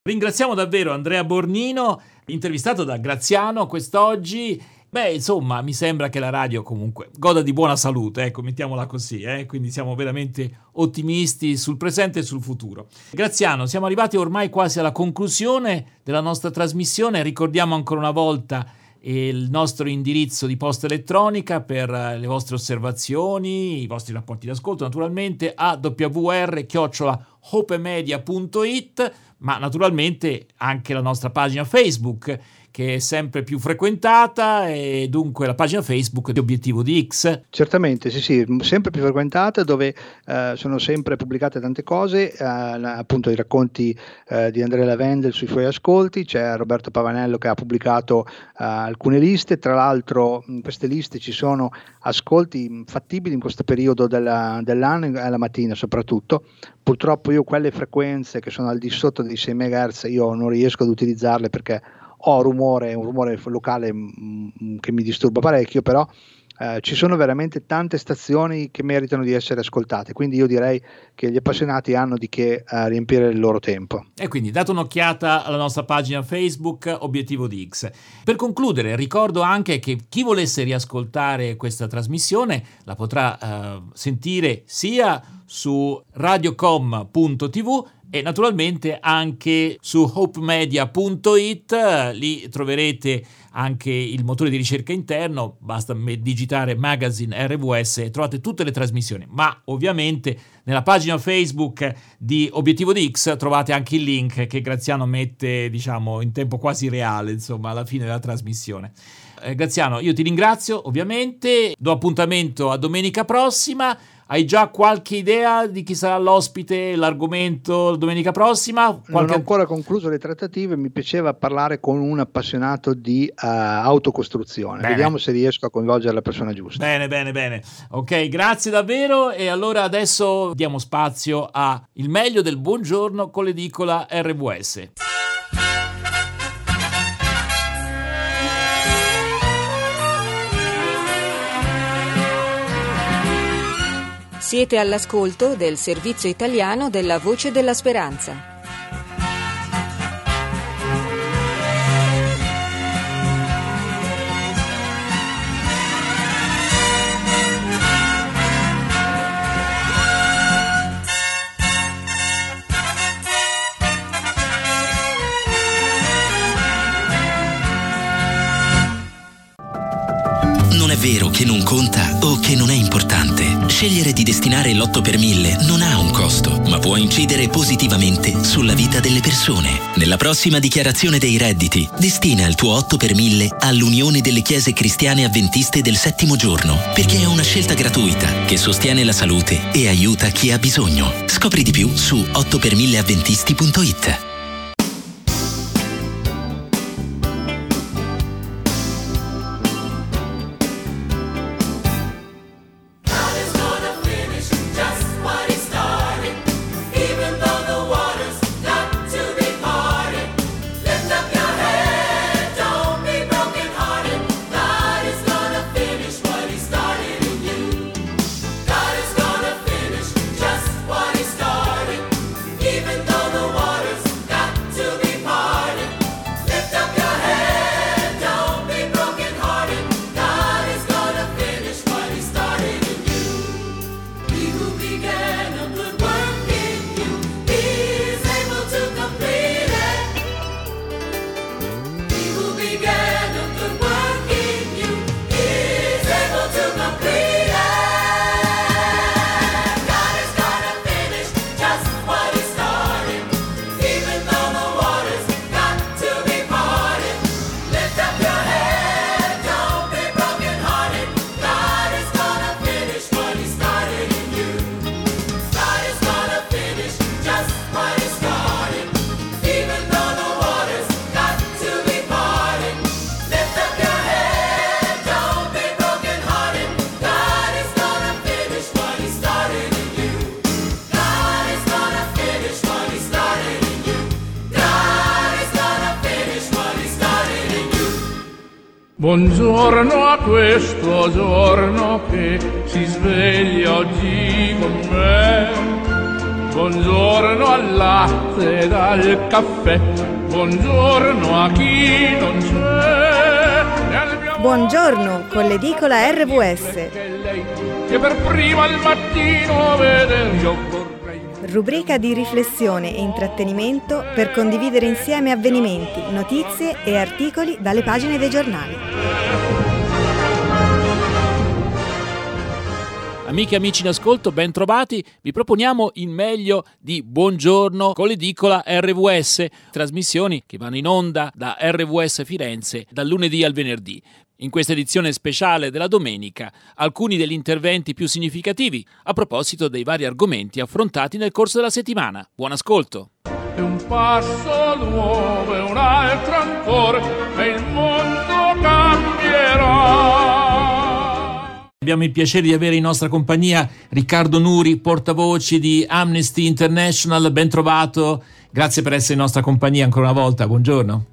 Ringraziamo davvero Andrea Bornino, intervistato da Graziano quest'oggi Beh, insomma, mi sembra che la radio comunque goda di buona salute, ecco, mettiamola così, eh? quindi siamo veramente ottimisti sul presente e sul futuro. Graziano, siamo arrivati ormai quasi alla conclusione della nostra trasmissione, ricordiamo ancora una volta il nostro indirizzo di posta elettronica per le vostre osservazioni, i vostri rapporti d'ascolto naturalmente a wr-hopemedia.it ma naturalmente anche la nostra pagina Facebook che è sempre più frequentata e dunque la pagina Facebook di Obiettivo di X. Certamente, sì, sì, sempre più frequentata dove eh, sono sempre pubblicate tante cose, eh, appunto i racconti eh, di Andrea Lavendel sui suoi ascolti, c'è Roberto Pavanello che ha pubblicato eh, alcune liste, tra l'altro in queste liste ci sono ascolti fattibili in questo periodo della, dell'anno e la mattina soprattutto. Purtroppo io quelle frequenze che sono al di sotto dei 6 MHz io non riesco ad utilizzarle perché ho rumore, un rumore locale mh, che mi disturba parecchio, però eh, ci sono veramente tante stazioni che meritano di essere ascoltate, quindi io direi che gli appassionati hanno di che eh, riempire il loro tempo. E quindi date un'occhiata alla nostra pagina Facebook Obiettivo di X. Per concludere, ricordo anche che chi volesse riascoltare questa trasmissione la potrà eh, sentire sia su radiocom.tv e naturalmente anche su hopemedia.it, lì troverete anche il motore di ricerca interno, basta digitare magazine RWS e trovate tutte le trasmissioni, ma ovviamente nella pagina Facebook di Obiettivo di X trovate anche il link che Graziano mette diciamo in tempo quasi reale, insomma alla fine della trasmissione. Eh, Graziano, io ti ringrazio ovviamente, do appuntamento a domenica prossima. Hai già qualche idea di chi sarà l'ospite, l'argomento domenica prossima? Qualche... Non ho ancora concluso le trattative, mi piaceva parlare con un appassionato di uh, autocostruzione. Bene. Vediamo se riesco a coinvolgere la persona giusta. Bene, bene, bene. Ok, grazie davvero e allora adesso diamo spazio a il meglio del buongiorno con l'edicola RWS. Siete all'ascolto del servizio italiano della Voce della Speranza. Non è vero che non conta Scegliere di destinare l'8 per 1000 non ha un costo, ma può incidere positivamente sulla vita delle persone. Nella prossima dichiarazione dei redditi, destina il tuo 8 per 1000 all'Unione delle Chiese Cristiane Avventiste del Settimo Giorno, perché è una scelta gratuita che sostiene la salute e aiuta chi ha bisogno. Scopri di più su 8per1000avventisti.it. Buongiorno a questo giorno che si sveglia oggi con me. Buongiorno al latte ed al caffè. Buongiorno a chi non c'è. Buongiorno con l'edicola RVS. Che per prima al mattino veder io rubrica di riflessione e intrattenimento per condividere insieme avvenimenti, notizie e articoli dalle pagine dei giornali. Amiche e amici in ascolto, ben trovati. Vi proponiamo il meglio di Buongiorno con l'edicola RVS, trasmissioni che vanno in onda da RVS Firenze dal lunedì al venerdì. In questa edizione speciale della domenica, alcuni degli interventi più significativi a proposito dei vari argomenti affrontati nel corso della settimana. Buon ascolto! È un passo nuovo un altro ancora e il mondo cambierà. Abbiamo il piacere di avere in nostra compagnia Riccardo Nuri, portavoce di Amnesty International. Ben trovato, grazie per essere in nostra compagnia ancora una volta. Buongiorno.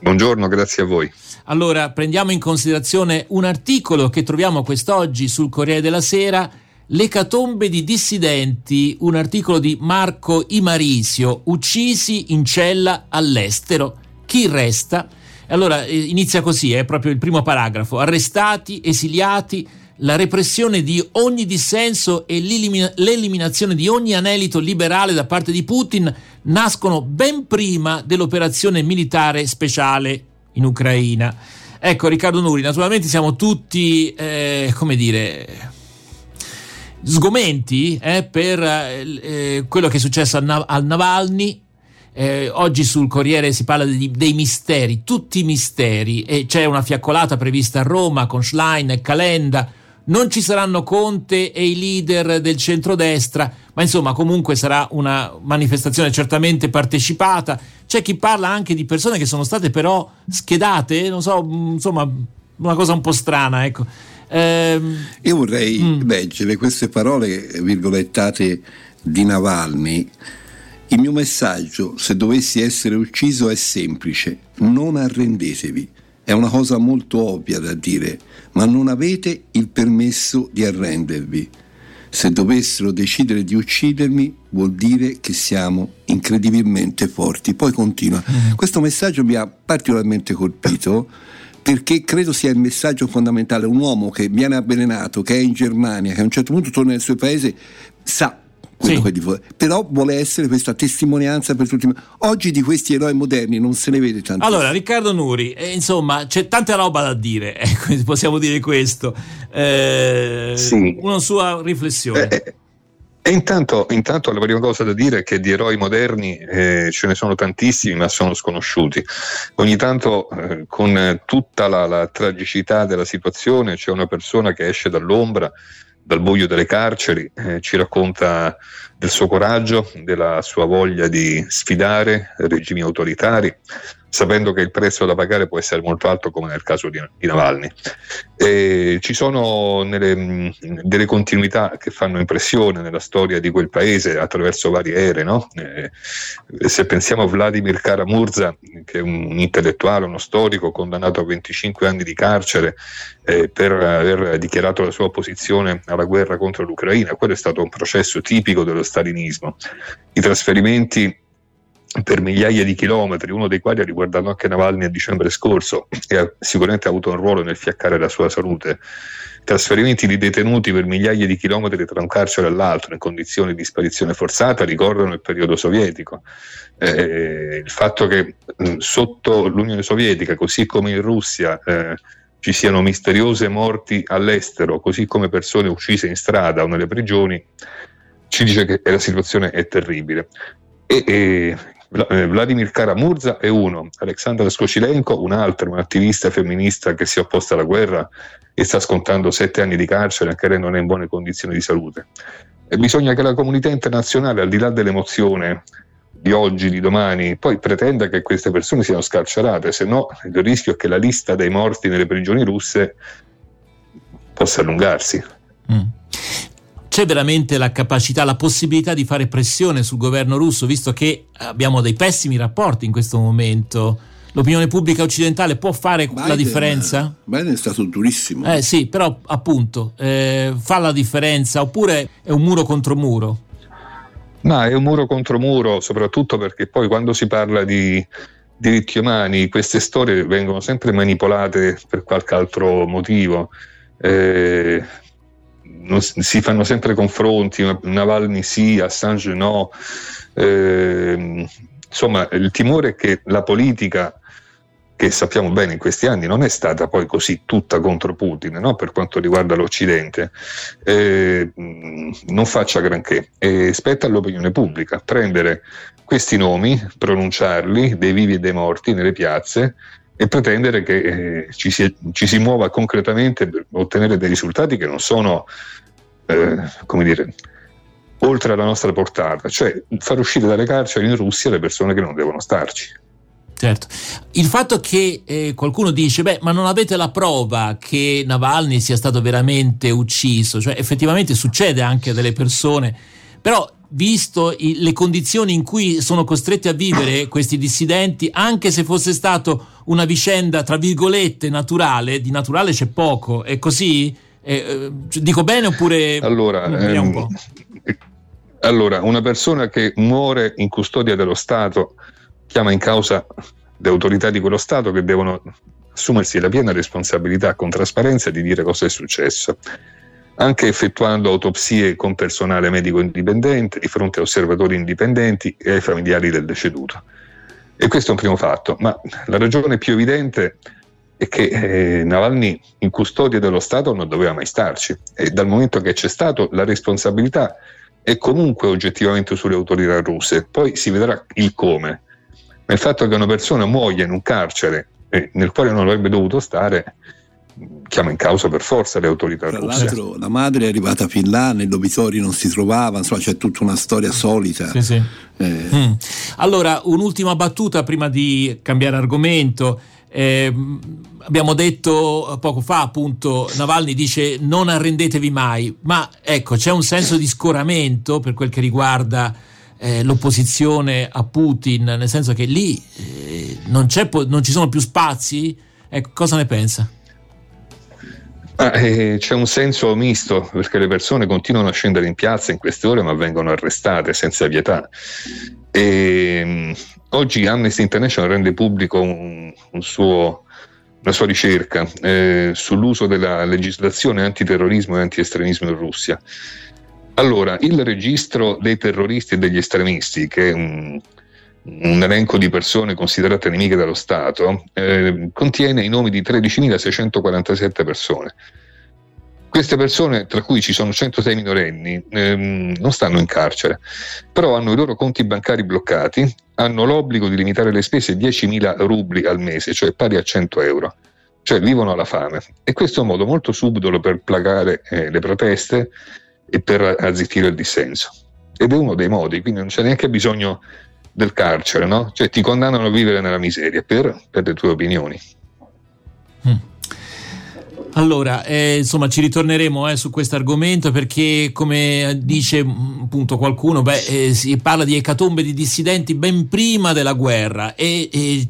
Buongiorno, grazie a voi. Allora, prendiamo in considerazione un articolo che troviamo quest'oggi sul Corriere della Sera, L'ecatombe di dissidenti, un articolo di Marco Imarisio, uccisi in cella all'estero. Chi resta? Allora, eh, inizia così, è proprio il primo paragrafo. Arrestati, esiliati, la repressione di ogni dissenso e l'eliminazione di ogni anelito liberale da parte di Putin nascono ben prima dell'operazione militare speciale in Ucraina. Ecco Riccardo Nuri, naturalmente siamo tutti, eh, come dire, sgomenti eh, per eh, quello che è successo al, Nav- al Navalny. Eh, oggi sul Corriere si parla di, dei misteri, tutti i misteri, e c'è una fiaccolata prevista a Roma con Schlein e Calenda non ci saranno Conte e i leader del centrodestra, ma insomma comunque sarà una manifestazione certamente partecipata. C'è chi parla anche di persone che sono state però schedate, non so, insomma, una cosa un po' strana, ecco. Ehm, Io vorrei mm. leggere queste parole virgolettate di Navalny. Il mio messaggio, se dovessi essere ucciso, è semplice: non arrendetevi. È una cosa molto ovvia da dire, ma non avete il permesso di arrendervi. Se dovessero decidere di uccidermi vuol dire che siamo incredibilmente forti. Poi continua. Mm. Questo messaggio mi ha particolarmente colpito perché credo sia il messaggio fondamentale. Un uomo che viene avvelenato, che è in Germania, che a un certo punto torna nel suo paese, sa sì. però vuole essere questa testimonianza per tutti. Oggi di questi eroi moderni non se ne vede tanto. Allora, Riccardo Nuri, eh, insomma, c'è tanta roba da dire, ecco, possiamo dire questo. Eh, sì. Una sua riflessione. Eh, eh, e intanto, intanto, la prima cosa da dire è che di eroi moderni eh, ce ne sono tantissimi, ma sono sconosciuti. Ogni tanto, eh, con tutta la, la, tragicità della situazione, c'è una persona che esce dall'ombra, dal buio delle carceri, eh, ci racconta del suo coraggio, della sua voglia di sfidare regimi autoritari, sapendo che il prezzo da pagare può essere molto alto come nel caso di, Navalny. E ci sono nelle, delle continuità che fanno impressione nella storia di quel paese attraverso varie ere. No? Se pensiamo a Vladimir Karamurza, che è un intellettuale, uno storico condannato a 25 anni di carcere eh, per aver dichiarato la sua opposizione alla guerra contro l'Ucraina, quello è stato un processo tipico dello stalinismo. I trasferimenti per migliaia di chilometri, uno dei quali ha riguardato anche Navalny a dicembre scorso e ha sicuramente avuto un ruolo nel fiaccare la sua salute. Trasferimenti di detenuti per migliaia di chilometri tra un carcere e l'altro in condizioni di sparizione forzata ricordano il periodo sovietico. Eh, il fatto che mh, sotto l'Unione Sovietica, così come in Russia, eh, ci siano misteriose morti all'estero, così come persone uccise in strada o nelle prigioni, ci dice che la situazione è terribile. E, e eh, Vladimir Karamurza è uno, Alexandra Skocilenko un altro, un'attivista femminista che si è opposta alla guerra e sta scontando sette anche di carcere, anche lei non è in buone condizioni di salute. E bisogna che la comunità internazionale, al di là dell'emozione di oggi, di domani, poi pretenda che queste persone siano scarcerate, se no il rischio è che la lista dei morti nelle prigioni russe possa allungarsi. Mm c'è veramente la capacità, la possibilità di fare pressione sul governo russo, visto che abbiamo dei pessimi rapporti in questo momento? L'opinione pubblica occidentale può fare Biden, la differenza? Biden è stato durissimo. Eh sì, però appunto eh, fa la differenza oppure è un muro contro muro? No, è un muro contro muro, soprattutto perché poi quando si parla di diritti umani queste storie vengono sempre manipolate per qualche altro motivo. Eh, non, si fanno sempre confronti, Navalny sì, Assange no. Eh, insomma, il timore è che la politica, che sappiamo bene in questi anni, non è stata poi così tutta contro Putin no? per quanto riguarda l'Occidente, eh, non faccia granché. E spetta all'opinione pubblica prendere questi nomi, pronunciarli, dei vivi e dei morti, nelle piazze e pretendere che eh, ci, si, ci, si, muova concretamente per ottenere dei risultati che non sono, eh, come dire, oltre alla nostra portata, cioè far uscire dalle carceri in Russia le persone che non devono starci. Certo, il fatto che eh, qualcuno dice, beh, ma non avete la prova che Navalny sia stato veramente ucciso, cioè effettivamente succede anche a delle persone, però visto i, le condizioni in cui sono costretti a vivere questi dissidenti, anche se fosse stato una vicenda tra virgolette naturale, di naturale c'è poco, è così? Eh, eh dico bene oppure... Allora, ehm, un allora, una persona che muore in custodia dello Stato chiama in causa le autorità di quello Stato che devono assumersi la piena responsabilità con trasparenza di dire cosa è successo anche effettuando autopsie con personale medico indipendente di fronte a osservatori indipendenti e ai familiari del deceduto. E questo è un primo fatto, ma la ragione più evidente è che eh, Navalny in custodia dello Stato non doveva mai starci e dal momento che c'è stato la responsabilità è comunque oggettivamente sulle autorità russe, poi si vedrà il come. Ma il fatto che una persona muoia in un carcere eh, nel quale non avrebbe dovuto stare chiama in causa per forza le autorità Tra russe. l'altro la madre è arrivata fin là, nel dormitorio non si trovava, insomma c'è tutta una storia solita. Sì, sì. Eh. Mm. Allora, un'ultima battuta prima di cambiare argomento. Eh, abbiamo detto poco fa appunto Navalny dice non arrendetevi mai ma ecco c'è un senso di scoramento per quel che riguarda eh, l'opposizione a Putin nel senso che lì eh, non, non, ci sono più spazi ecco cosa ne pensa? Ah, eh, c'è un senso misto perché le persone continuano a scendere in piazza in queste ore ma vengono arrestate senza pietà. E, mh, oggi Amnesty International rende pubblico un, un suo, una sua ricerca eh, sull'uso della legislazione antiterrorismo e antiestremismo in Russia. Allora, il registro dei terroristi e degli estremisti, che è un, un elenco di persone considerate nemiche dallo Stato, eh, contiene i nomi di 13.647 persone. Queste persone, tra cui ci sono 106 minorenni, ehm, non stanno in carcere, però hanno i loro conti bancari bloccati, hanno l'obbligo di limitare le spese a 10.000 rubli al mese, cioè pari a 100 euro, cioè vivono alla fame. E questo è un modo molto subdolo per placare eh, le proteste e per azzittire il dissenso. Ed è uno dei modi, quindi non c'è neanche bisogno del carcere, no? Cioè ti condannano a vivere nella miseria per, per le tue opinioni. Mm. Allora, eh, insomma, ci ritorneremo eh, su questo argomento perché, come dice mm, appunto qualcuno, beh, eh, si parla di ecatombe di dissidenti ben prima della guerra e, e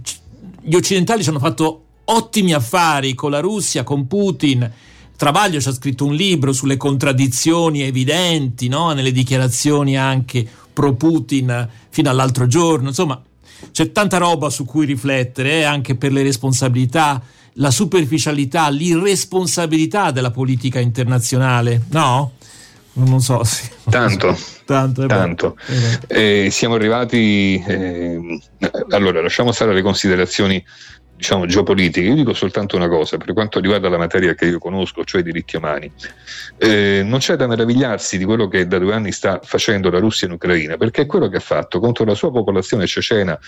gli occidentali ci hanno fatto ottimi affari con la Russia, con Putin. Travaglio ci ha scritto un libro sulle contraddizioni evidenti no? nelle dichiarazioni anche pro Putin fino all'altro giorno. Insomma, c'è tanta roba su cui riflettere, eh, anche per le responsabilità, la superficialità, l'irresponsabilità della politica internazionale, no? Non so. Sì. Tanto, tanto. tanto. Eh, siamo arrivati. Eh, allora, lasciamo stare le considerazioni diciamo, geopolitiche, io dico soltanto una cosa per quanto riguarda la materia che io conosco, cioè i diritti umani. Eh, non c'è da meravigliarsi di quello che da due anni sta facendo la Russia in Ucraina, perché è quello che ha fatto contro la sua popolazione cecena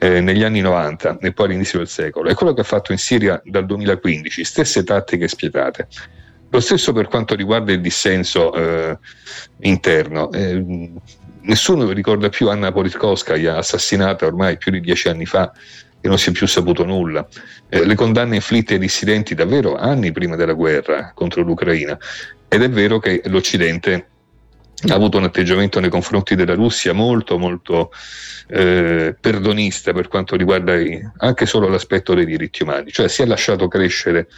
eh, negli anni 90 e poi all'inizio del secolo, è quello che ha fatto in Siria dal 2015, stesse tattiche spietate. Lo stesso per quanto riguarda il dissenso eh, interno. Eh, nessuno ricorda più Anna Politkovskaya, assassinata ormai più di dieci anni fa e non si è più saputo nulla. Eh, le condanne inflitte ai dissidenti davvero anni prima della guerra contro l'Ucraina ed è vero che l'Occidente ha avuto un atteggiamento nei confronti della Russia molto molto eh, perdonista per quanto riguarda i, anche solo l'aspetto dei diritti umani, cioè si è lasciato crescere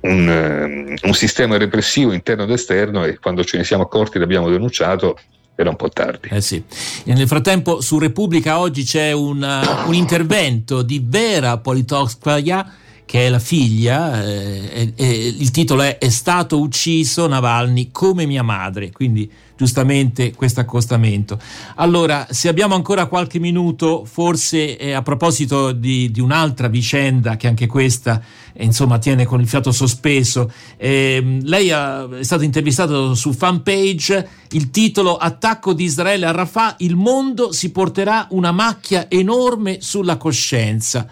un, um, un sistema repressivo interno ed esterno e quando ce ne siamo accorti l'abbiamo denunciato era un po' tardi. Eh sì. nel frattempo su Repubblica oggi c'è un, uh, un intervento di Vera Politkovskaya che è la figlia, eh, eh, il titolo è È stato ucciso Navalny come mia madre, quindi giustamente questo accostamento. Allora, se abbiamo ancora qualche minuto, forse eh, a proposito di, di, un'altra vicenda che anche questa eh, insomma tiene con il fiato sospeso, ehm, lei ha, è stato intervistato su fanpage, il titolo Attacco di Israele a Rafah, il mondo si porterà una macchia enorme sulla coscienza.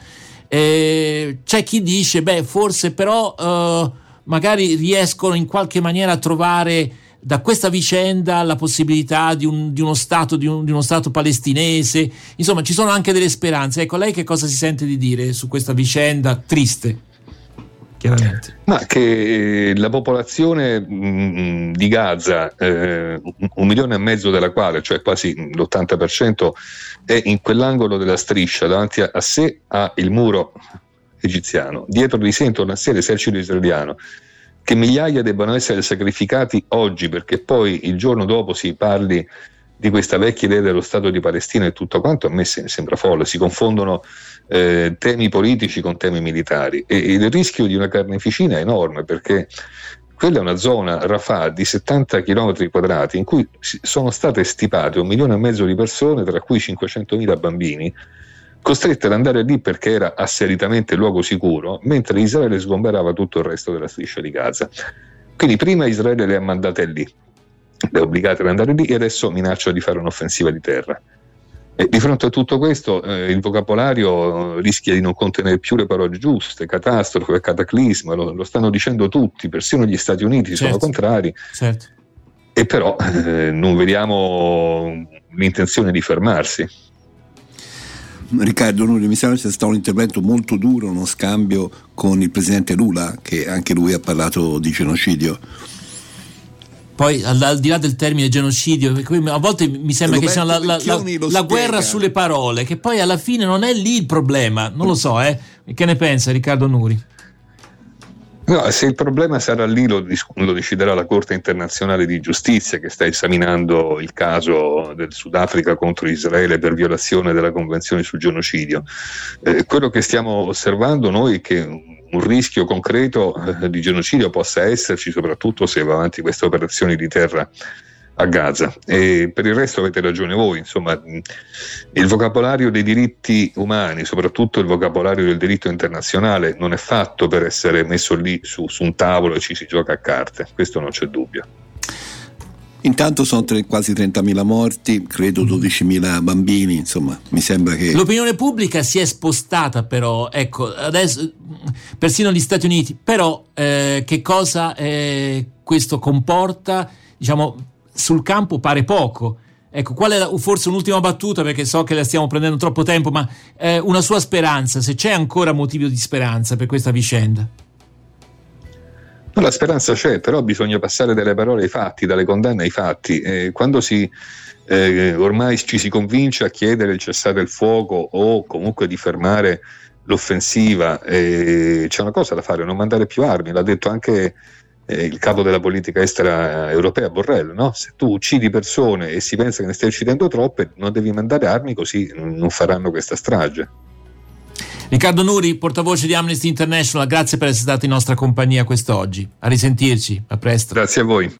Eh, c'è chi dice, beh, forse però eh, magari riescono in qualche maniera a trovare da questa vicenda la possibilità di, un, di, uno, stato, di, un, di uno stato palestinese. Insomma, ci sono anche delle speranze. Ecco, lei che cosa si sente di dire su questa vicenda triste? Chiaramente. Ma che la popolazione mm, di Gaza, eh, un milione e mezzo della quale, cioè quasi l'80%, è in quell'angolo della striscia, davanti a, a sé ha il muro egiziano, dietro di sé intorno a sé l'esercito israeliano, che migliaia debbano essere sacrificati oggi perché poi il giorno dopo si parli di questa vecchia idea dello Stato di Palestina e tutto quanto, a me sembra folle, si confondono eh, temi politici con temi militari e, il rischio di una carneficina è enorme perché quella è una zona Rafah di 70 km quadrati in cui sono state stipate un milione e mezzo di persone, tra cui 500.000 bambini, costrette ad andare lì perché era asseritamente luogo sicuro, mentre Israele sgomberava tutto il resto della striscia di Gaza. Quindi prima Israele le ha mandate lì, le obbligate ad andare lì e adesso minaccia di fare un'offensiva di terra. E di fronte a tutto questo eh, il vocabolario rischia di non contenere più le parole giuste, catastrofe, cataclisma, lo, lo stanno dicendo tutti, persino gli Stati Uniti certo. sono contrari. Certo. E però eh, non vediamo l'intenzione di fermarsi. Riccardo Nuri, mi sembra sia stato un intervento molto duro, uno scambio con il presidente Lula, che anche lui ha parlato di genocidio poi al, al, di là del termine genocidio, a volte mi sembra Roberto che sia la, la, la, la guerra sulle parole, che poi alla fine non è lì il problema, non lo so, eh? che ne pensa Riccardo Nuri? No, se il problema sarà lì lo, lo, deciderà la Corte internazionale di giustizia che sta esaminando il caso del Sudafrica contro Israele per violazione della Convenzione sul genocidio. Eh, quello che stiamo osservando noi è che un rischio concreto eh, di genocidio possa esserci, soprattutto se va avanti queste operazioni di terra a Gaza. E per il resto avete ragione voi, insomma, il vocabolario dei diritti umani, soprattutto il vocabolario del diritto internazionale, non è fatto per essere messo lì su, su un tavolo e ci si gioca a carte, questo non c'è dubbio. Intanto sono tre, quasi 30.000 morti, credo 12.000 bambini, insomma, mi sembra che... L'opinione pubblica si è spostata però, ecco, adesso persino gli Stati Uniti, però eh, che cosa eh, questo comporta, diciamo, sul campo pare poco. Ecco, qual è la, forse un'ultima battuta perché so che la stiamo prendendo troppo tempo, ma eh, una sua speranza, se c'è ancora motivo di speranza per questa vicenda. No, la speranza c'è, però bisogna passare dalle parole ai fatti, dalle condanne ai fatti. Eh, quando si, eh, ormai ci si convince a chiedere il cessate il fuoco o comunque di fermare l'offensiva, eh, c'è una cosa da fare, non mandare più armi, l'ha detto anche eh, il capo della politica estera europea Borrell, no? se tu uccidi persone e si pensa che ne stai uccidendo troppe, non devi mandare armi così non faranno questa strage. Riccardo Nuri, portavoce di Amnesty International, grazie per essere stato in nostra compagnia quest'oggi. A risentirci, a presto. Grazie a voi.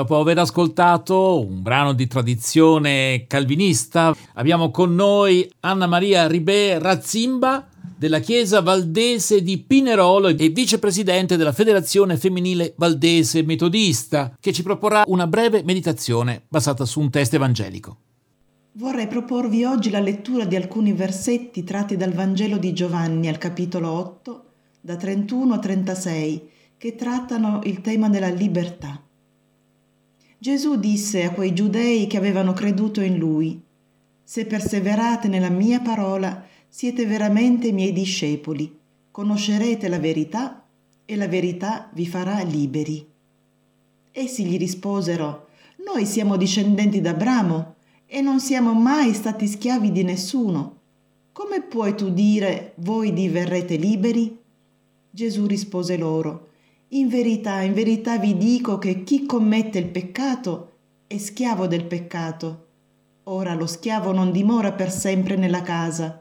Dopo aver ascoltato un brano di tradizione calvinista, abbiamo con noi Anna Maria Ribè Razzimba della Chiesa Valdese di Pinerolo e vicepresidente della Federazione Femminile Valdese Metodista, che ci proporrà una breve meditazione basata su un testo evangelico. Vorrei proporvi oggi la lettura di alcuni versetti tratti dal Vangelo di Giovanni al capitolo 8, da 31 a 36, che trattano il tema della libertà. Gesù disse a quei giudei che avevano creduto in lui, Se perseverate nella mia parola, siete veramente miei discepoli, conoscerete la verità e la verità vi farà liberi. Essi gli risposero, Noi siamo discendenti d'Abramo e non siamo mai stati schiavi di nessuno. Come puoi tu dire voi diverrete liberi? Gesù rispose loro, in verità, in verità vi dico che chi commette il peccato è schiavo del peccato. Ora lo schiavo non dimora per sempre nella casa,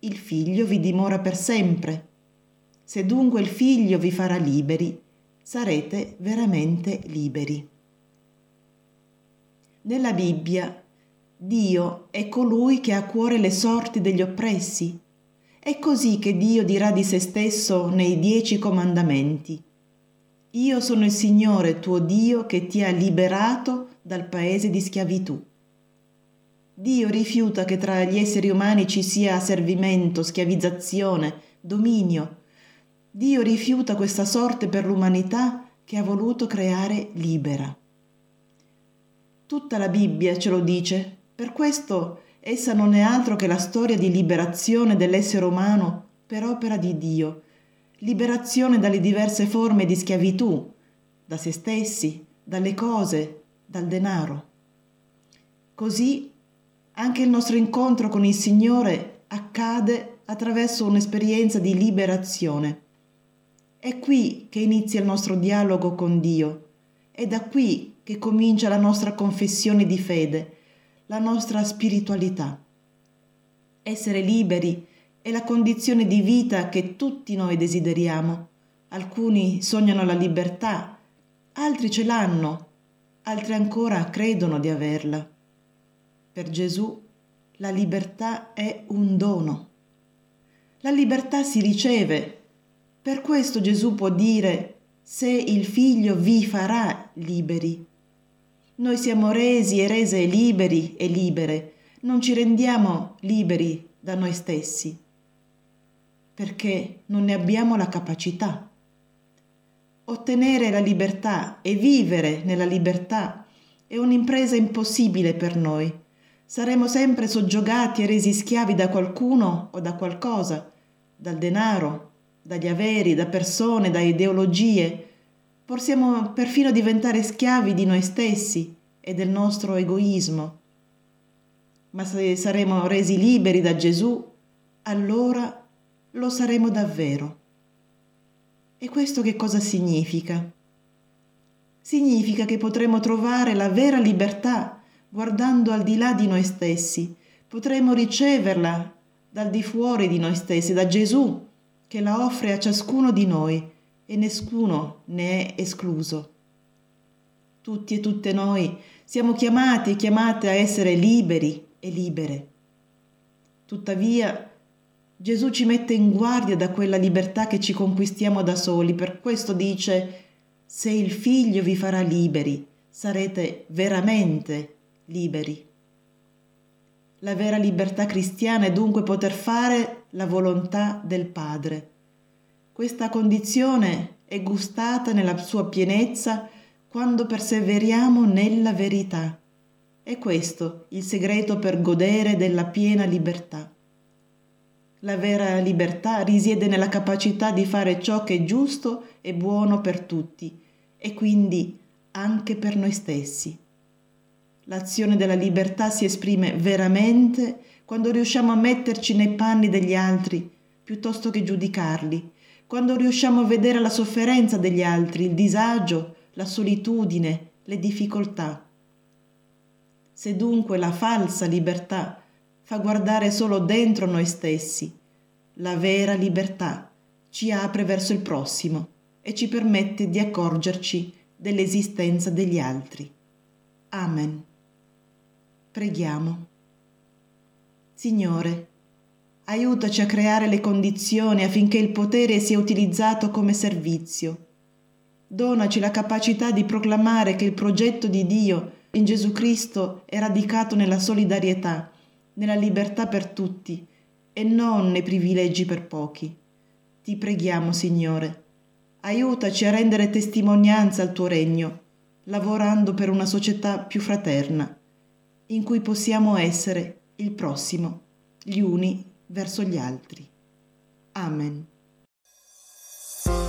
il figlio vi dimora per sempre. Se dunque il figlio vi farà liberi, sarete veramente liberi. Nella Bibbia Dio è colui che ha a cuore le sorti degli oppressi. È così che Dio dirà di se stesso nei dieci comandamenti. Io sono il Signore tuo Dio che ti ha liberato dal paese di schiavitù. Dio rifiuta che tra gli esseri umani ci sia servimento, schiavizzazione, dominio. Dio rifiuta questa sorte per l'umanità che ha voluto creare libera. Tutta la Bibbia ce lo dice, per questo essa non è altro che la storia di liberazione dell'essere umano per opera di Dio, liberazione dalle diverse forme di schiavitù, da se stessi, dalle cose, dal denaro. Così anche il nostro incontro con il Signore accade attraverso un'esperienza di liberazione. È qui che inizia il nostro dialogo con Dio, è da qui che comincia la nostra confessione di fede, la nostra spiritualità. Essere liberi è la condizione di vita che tutti noi desideriamo. Alcuni sognano la libertà, altri ce l'hanno, altri ancora credono di averla. Per Gesù la libertà è un dono. La libertà si riceve. Per questo Gesù può dire se il figlio vi farà liberi. Noi siamo resi e rese liberi e libere, non ci rendiamo liberi da noi stessi, perché non ne abbiamo la capacità. Ottenere la libertà e vivere nella libertà è un'impresa impossibile per noi Saremo sempre soggiogati e resi schiavi da qualcuno o da qualcosa, dal denaro, dagli averi, da persone, da ideologie. Possiamo perfino diventare schiavi di noi stessi e del nostro egoismo. Ma se saremo resi liberi da Gesù, allora lo saremo davvero. E questo che cosa significa? Significa che potremo trovare la vera libertà guardando al di là di noi stessi, potremo riceverla dal di fuori di noi stessi, da Gesù, che la offre a ciascuno di noi e nessuno ne è escluso. Tutti e tutte noi siamo chiamati e chiamate a essere liberi e libere. Tuttavia, Gesù ci mette in guardia da quella libertà che ci conquistiamo da soli, per questo dice, se il figlio vi farà liberi, sarete veramente liberi. La vera libertà cristiana è dunque poter fare la volontà del Padre. Questa condizione è gustata nella sua pienezza quando perseveriamo nella verità. È questo il segreto per godere della piena libertà. La vera libertà risiede nella capacità di fare ciò che è giusto e buono per tutti e quindi anche per noi stessi. L'azione della libertà si esprime veramente quando riusciamo a metterci nei panni degli altri piuttosto che giudicarli, quando riusciamo a vedere la sofferenza degli altri, il disagio, la solitudine, le difficoltà. Se dunque la falsa libertà fa guardare solo dentro noi stessi, la vera libertà ci apre verso il prossimo e ci permette di accorgerci dell'esistenza degli altri. Amen. Preghiamo. Signore, aiutaci a creare le condizioni affinché il potere sia utilizzato come servizio. Donaci la capacità di proclamare che il progetto di Dio in Gesù Cristo è radicato nella solidarietà, nella libertà per tutti e non nei privilegi per pochi. Ti preghiamo, Signore, aiutaci a rendere testimonianza al tuo regno, lavorando per una società più fraterna in cui possiamo essere il prossimo, gli uni verso gli altri. Amen.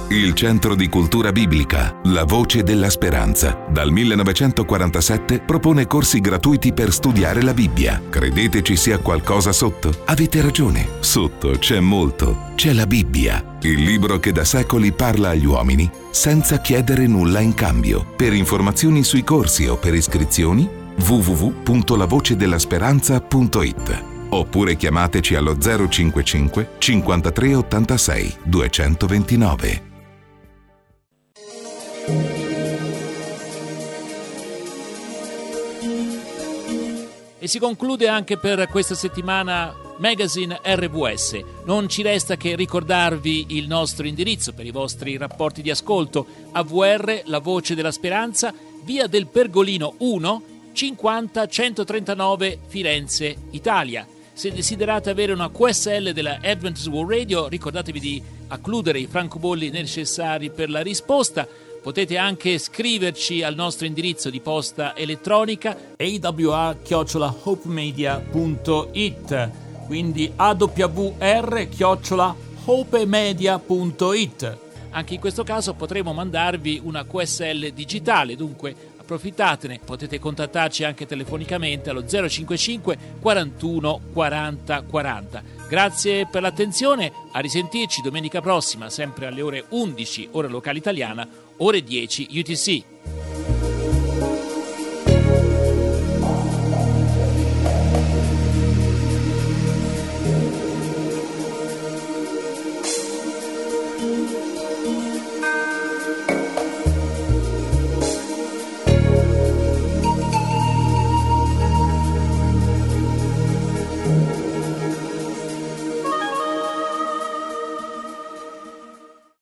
Il Centro di Cultura Biblica, La Voce della Speranza, dal 1947 propone corsi gratuiti per studiare la Bibbia. Credete ci sia qualcosa sotto? Avete ragione, sotto c'è molto. C'è la Bibbia, il libro che da secoli parla agli uomini senza chiedere nulla in cambio. Per informazioni sui corsi o per iscrizioni www.lavocedellasperanza.it oppure chiamateci allo 055 53 86 229. E si conclude anche per questa settimana Magazine RVS. Non ci resta che ricordarvi il nostro indirizzo per i vostri rapporti di ascolto AVR La Voce della Speranza, via del Pergolino 1 50 139 Firenze, Italia. Se desiderate avere una QSL della Adventist World Radio, ricordatevi di accludere i francobolli necessari per la risposta. Potete anche scriverci al nostro indirizzo di posta elettronica awr-hopemedia.it quindi awr-hopemedia.it anche in questo caso potremo mandarvi una QSL digitale, dunque approfittatene, potete contattarci anche telefonicamente allo 055 41 40 40. Grazie per l'attenzione, a risentirci domenica prossima, sempre alle ore 11, ora locale italiana, ore 10 UTC.